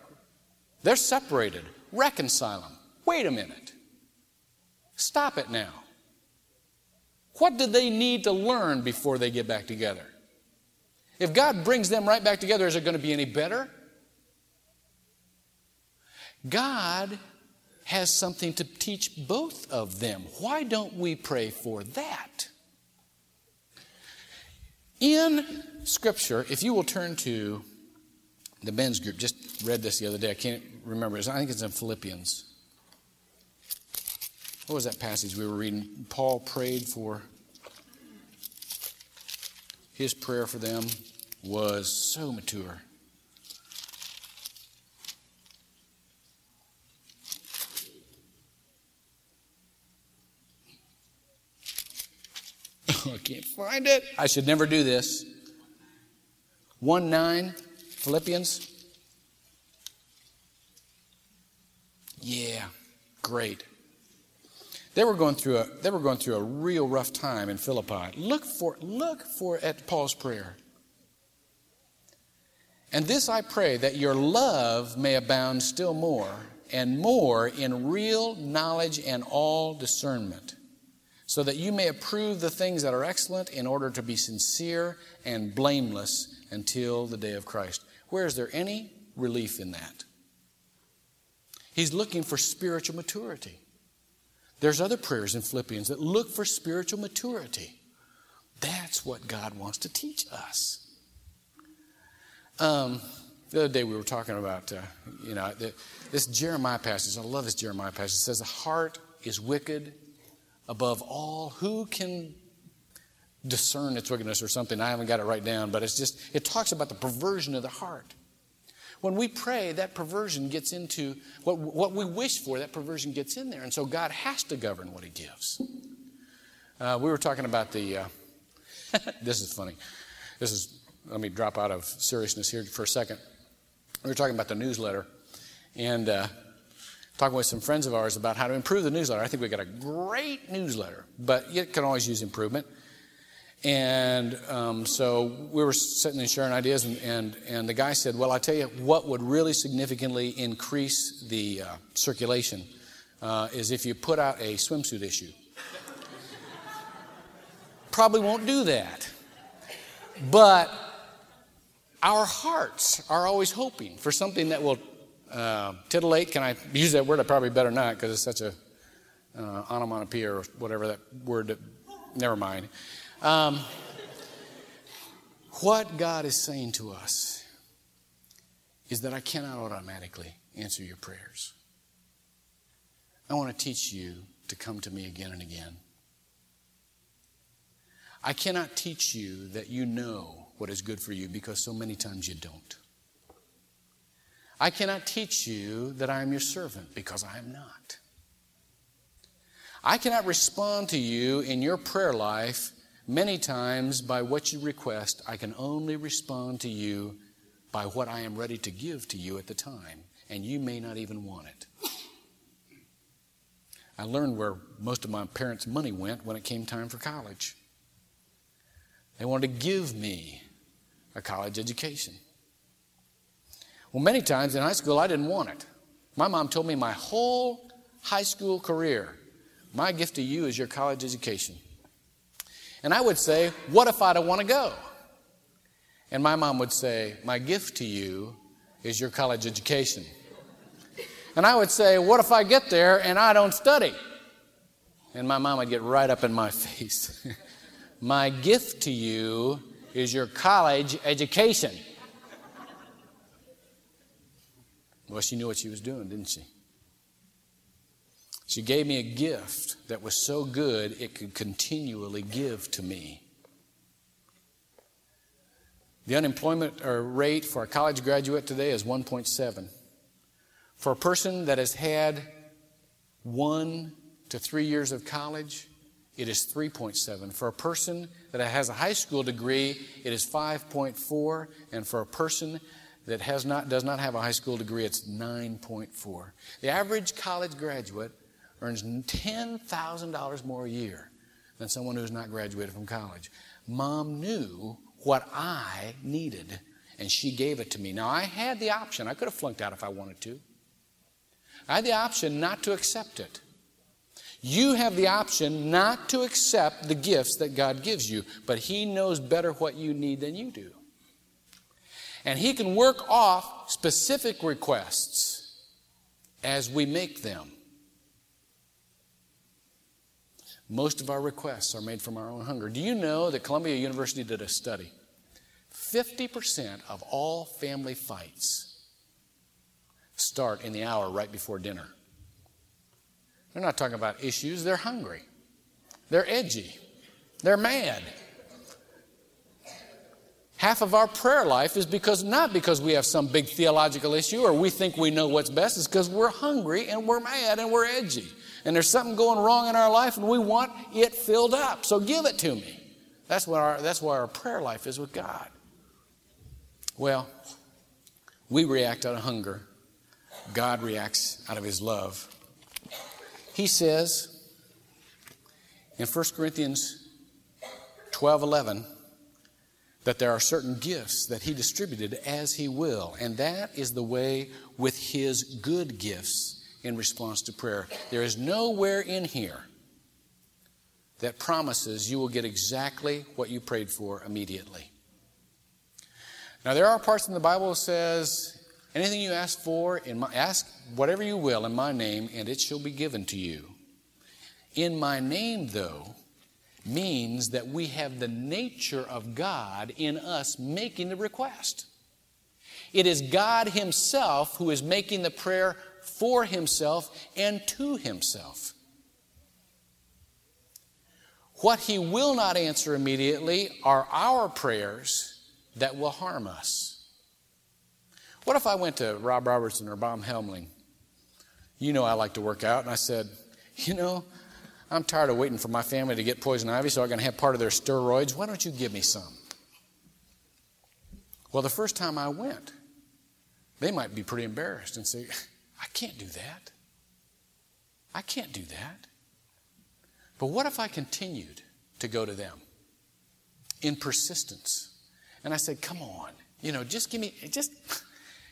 They're separated. Reconcile them. Wait a minute. Stop it now. What do they need to learn before they get back together? If God brings them right back together, is it going to be any better? God has something to teach both of them. Why don't we pray for that? In Scripture, if you will turn to the men's group, just read this the other day. I can't remember. I think it's in Philippians. What was that passage we were reading? Paul prayed for, his prayer for them was so mature. I can't find it. I should never do this. 1 9, Philippians. Yeah, great. They were going through a they were going through a real rough time in Philippi. Look for look for at Paul's prayer. And this I pray that your love may abound still more and more in real knowledge and all discernment, so that you may approve the things that are excellent in order to be sincere and blameless until the day of Christ. Where is there any relief in that? He's looking for spiritual maturity. There's other prayers in Philippians that look for spiritual maturity. That's what God wants to teach us. Um, the other day we were talking about, uh, you know, the, this Jeremiah passage. I love this Jeremiah passage. It says, The heart is wicked above all. Who can discern its wickedness or something? I haven't got it right down, but it's just, it talks about the perversion of the heart. When we pray, that perversion gets into what, what we wish for, that perversion gets in there. And so God has to govern what He gives. Uh, we were talking about the, uh, this is funny. This is, let me drop out of seriousness here for a second. We were talking about the newsletter and uh, talking with some friends of ours about how to improve the newsletter. I think we got a great newsletter, but it can always use improvement. And um, so we were sitting and sharing ideas, and, and, and the guy said, Well, I tell you what would really significantly increase the uh, circulation uh, is if you put out a swimsuit issue. Probably won't do that. But our hearts are always hoping for something that will uh, titillate. Can I use that word? I probably better not because it's such a uh, onomatopoeia or whatever that word. That, never mind. Um, what God is saying to us is that I cannot automatically answer your prayers. I want to teach you to come to me again and again. I cannot teach you that you know what is good for you because so many times you don't. I cannot teach you that I am your servant because I am not. I cannot respond to you in your prayer life many times by what you request. I can only respond to you by what I am ready to give to you at the time, and you may not even want it. I learned where most of my parents' money went when it came time for college. They wanted to give me a college education. Well, many times in high school, I didn't want it. My mom told me my whole high school career, my gift to you is your college education. And I would say, What if I don't want to go? And my mom would say, My gift to you is your college education. And I would say, What if I get there and I don't study? And my mom would get right up in my face. my gift to you is your college education. Well, she knew what she was doing, didn't she? She gave me a gift that was so good it could continually give to me. The unemployment uh, rate for a college graduate today is 1.7. For a person that has had one to three years of college, it is 3.7. For a person that has a high school degree, it is 5.4. And for a person that has not, does not have a high school degree, it's 9.4. The average college graduate earns $10,000 more a year than someone who's not graduated from college. Mom knew what I needed, and she gave it to me. Now, I had the option. I could have flunked out if I wanted to. I had the option not to accept it. You have the option not to accept the gifts that God gives you, but He knows better what you need than you do. And He can work off specific requests as we make them. Most of our requests are made from our own hunger. Do you know that Columbia University did a study? 50% of all family fights start in the hour right before dinner. They're not talking about issues, they're hungry. They're edgy. They're mad. Half of our prayer life is because not because we have some big theological issue or we think we know what's best, it's because we're hungry and we're mad and we're edgy. And there's something going wrong in our life and we want it filled up. So give it to me. That's what our that's what our prayer life is with God. Well, we react out of hunger. God reacts out of his love. He says in 1 Corinthians 12 11, that there are certain gifts that He distributed as He will. And that is the way with His good gifts in response to prayer. There is nowhere in here that promises you will get exactly what you prayed for immediately. Now, there are parts in the Bible that says, anything you ask for, in my, ask whatever you will in my name, and it shall be given to you. In my name, though, means that we have the nature of God in us making the request. It is God Himself who is making the prayer for Himself and to Himself. What He will not answer immediately are our prayers that will harm us. What if I went to Rob Robertson or Bob Helmling? You know I like to work out, and I said, You know, I'm tired of waiting for my family to get poison ivy so I'm going to have part of their steroids. Why don't you give me some? Well, the first time I went, they might be pretty embarrassed and say, I can't do that. I can't do that. But what if I continued to go to them in persistence? And I said, Come on, you know, just give me, just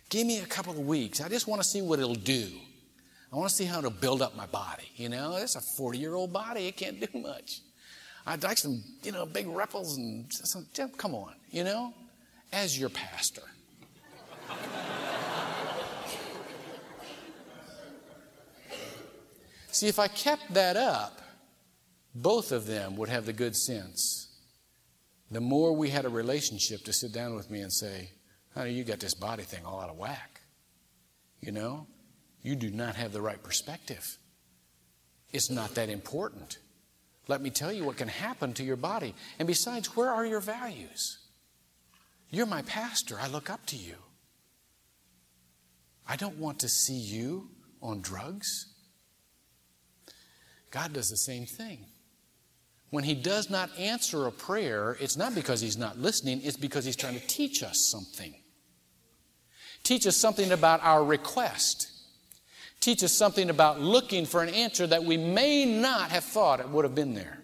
give me a couple of weeks. I just want to see what it'll do. I want to see how it'll build up my body. You know, it's a 40 year old body. It can't do much. I'd like some, you know, big ripples and some, come on, you know, as your pastor. See, if I kept that up, both of them would have the good sense. The more we had a relationship to sit down with me and say, Honey, you got this body thing all out of whack. You know, you do not have the right perspective. It's not that important. Let me tell you what can happen to your body. And besides, where are your values? You're my pastor. I look up to you. I don't want to see you on drugs. God does the same thing. When He does not answer a prayer, it's not because He's not listening, it's because He's trying to teach us something. Teach us something about our request. Teach us something about looking for an answer that we may not have thought it would have been there.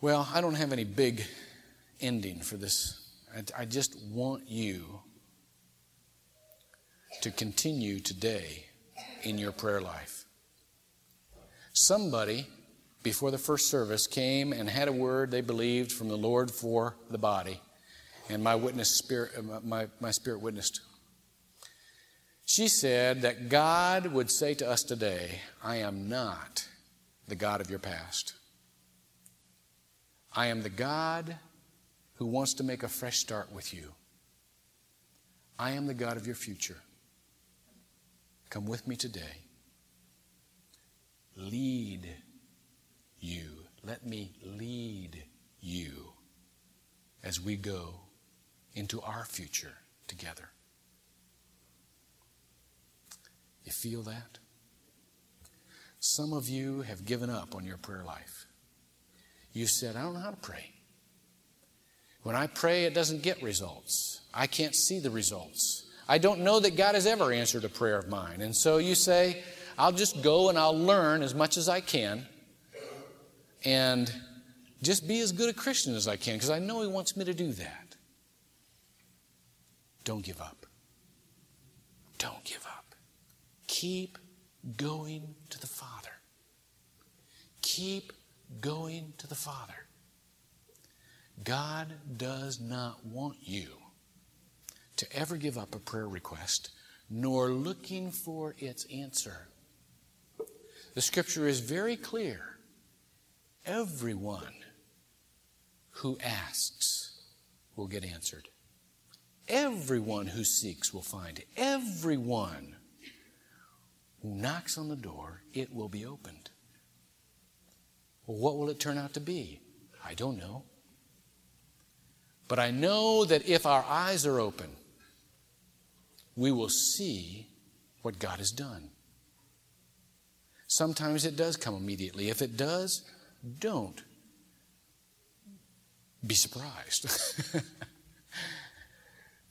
Well, I don't have any big ending for this. I, just want you to continue today in your prayer life. Somebody before the first service came and had a word they believed from the Lord for the body, and my witness spirit, uh, my, my spirit witnessed. She said that God would say to us today, I am not the God of your past. I am the God who wants to make a fresh start with you. I am the God of your future. Come with me today. Lead you. Let me lead you as we go into our future together. You feel that? Some of you have given up on your prayer life. You said, I don't know how to pray. When I pray, it doesn't get results. I can't see the results. I don't know that God has ever answered a prayer of mine. And so you say, I'll just go and I'll learn as much as I can and just be as good a Christian as I can because I know He wants me to do that. Don't give up. Don't give up. Keep going to the Father. Keep going to the Father. God does not want you to ever give up a prayer request, nor looking for its answer. The scripture is very clear. Everyone who asks will get answered. Everyone who seeks will find. Everyone who knocks on the door, it will be opened. Well, what will it turn out to be? I don't know. But I know that if our eyes are open, we will see what God has done. Sometimes it does come immediately. If it does, don't be surprised.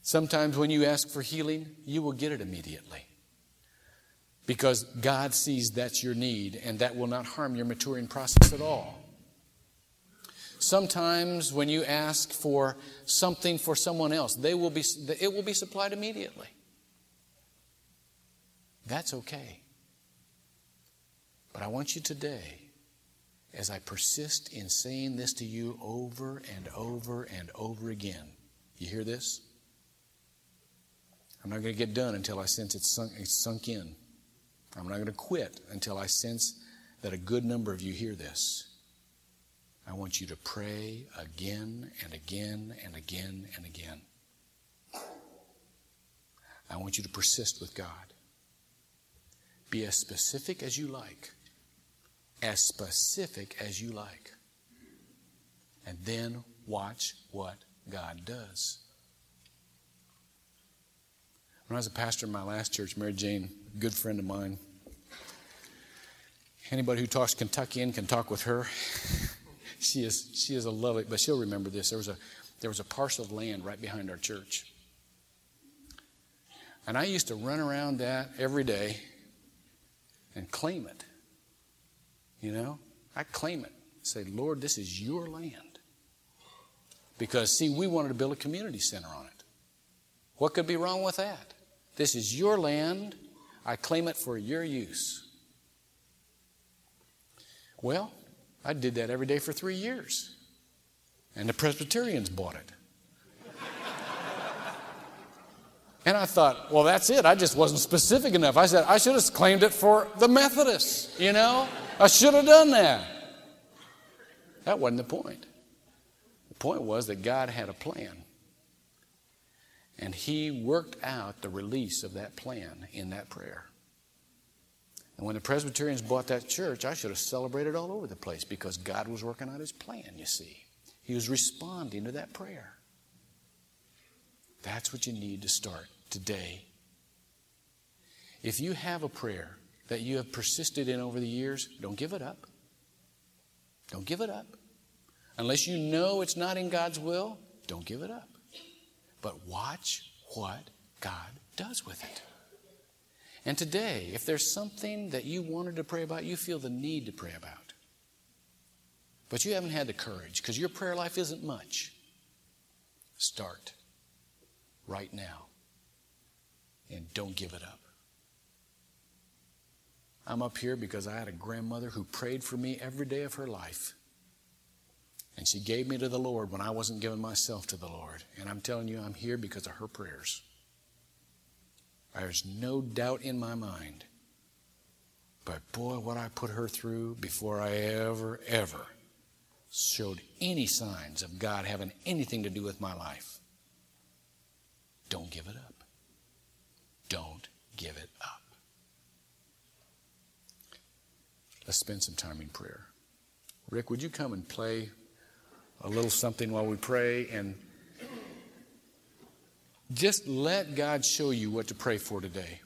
Sometimes when you ask for healing, you will get it immediately. Because God sees that's your need and that will not harm your maturing process at all. Sometimes when you ask for something for someone else, they will be, it will be supplied immediately. That's okay. But I want you today, as I persist in saying this to you over and over and over again, you hear this? I'm not going to get done until I sense it's sunk, it's sunk in. I'm not going to quit until I sense that a good number of you hear this. I want you to pray again and again and again and again. I want you to persist with God. Be as specific as you like. As specific as you like. And then watch what God does. When I was a pastor in my last church, Mary Jane, good friend of mine, anybody who talks Kentuckian can talk with her. she is she is a lovely, but she'll remember this. There was a there was a parcel of land right behind our church. And I used to run around that every day and claim it. You know, I claim it. Say, Lord, this is your land. Because, see, we wanted to build a community center on it. What could be wrong with that? This is your land. I claim it for your use. Well, I did that every day for three years. And the Presbyterians bought it. And I thought, well, that's it. I just wasn't specific enough. I said, I should have claimed it for the Methodists, you know? I should have done that. That wasn't the point. The point was that God had a plan. And he worked out the release of that plan in that prayer. And when the Presbyterians bought that church, I should have celebrated all over the place because God was working out his plan, you see. He was responding to that prayer. That's what you need to start today. If you have a prayer that you have persisted in over the years, don't give it up. Don't give it up. Unless you know it's not in God's will, don't give it up. But watch what God does with it. And today, if there's something that you wanted to pray about, you feel the need to pray about, but you haven't had the courage because your prayer life isn't much, start right now and don't give it up. I'm up here because I had a grandmother who prayed for me every day of her life. And she gave me to the Lord when I wasn't giving myself to the Lord. And I'm telling you, I'm here because of her prayers. There's no doubt in my mind. But boy, what I put her through before I ever, ever showed any signs of God having anything to do with my life. Don't give it up. Don't give it up. Let's spend some time in prayer. Rick, would you come and play a little something while we pray and just let God show you what to pray for today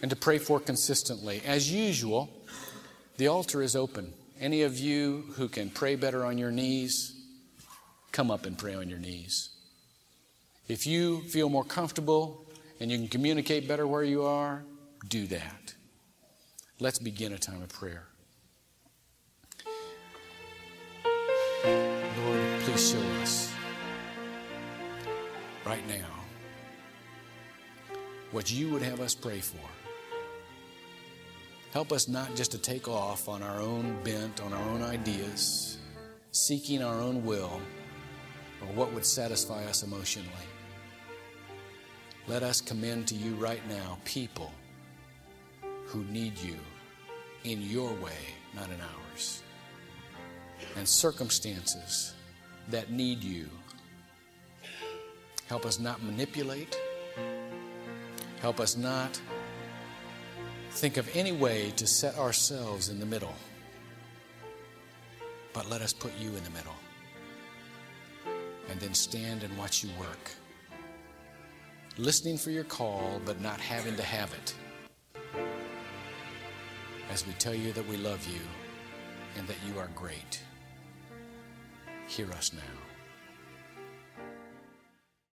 and to pray for consistently. As usual, the altar is open. Any of you who can pray better on your knees, come up and pray on your knees. If you feel more comfortable and you can communicate better where you are, do that. Let's begin a time of prayer. Lord, please show us right now what you would have us pray for. Help us not just to take off on our own bent, on our own ideas, seeking our own will or what would satisfy us emotionally. Let us commend to you right now people who need you in your way, not in ours. And circumstances that need you. Help us not manipulate. Help us not think of any way to set ourselves in the middle. But let us put you in the middle. And then stand and watch you work. Listening for your call, but not having to have it as we tell you that we love you and that you are great. Hear us now.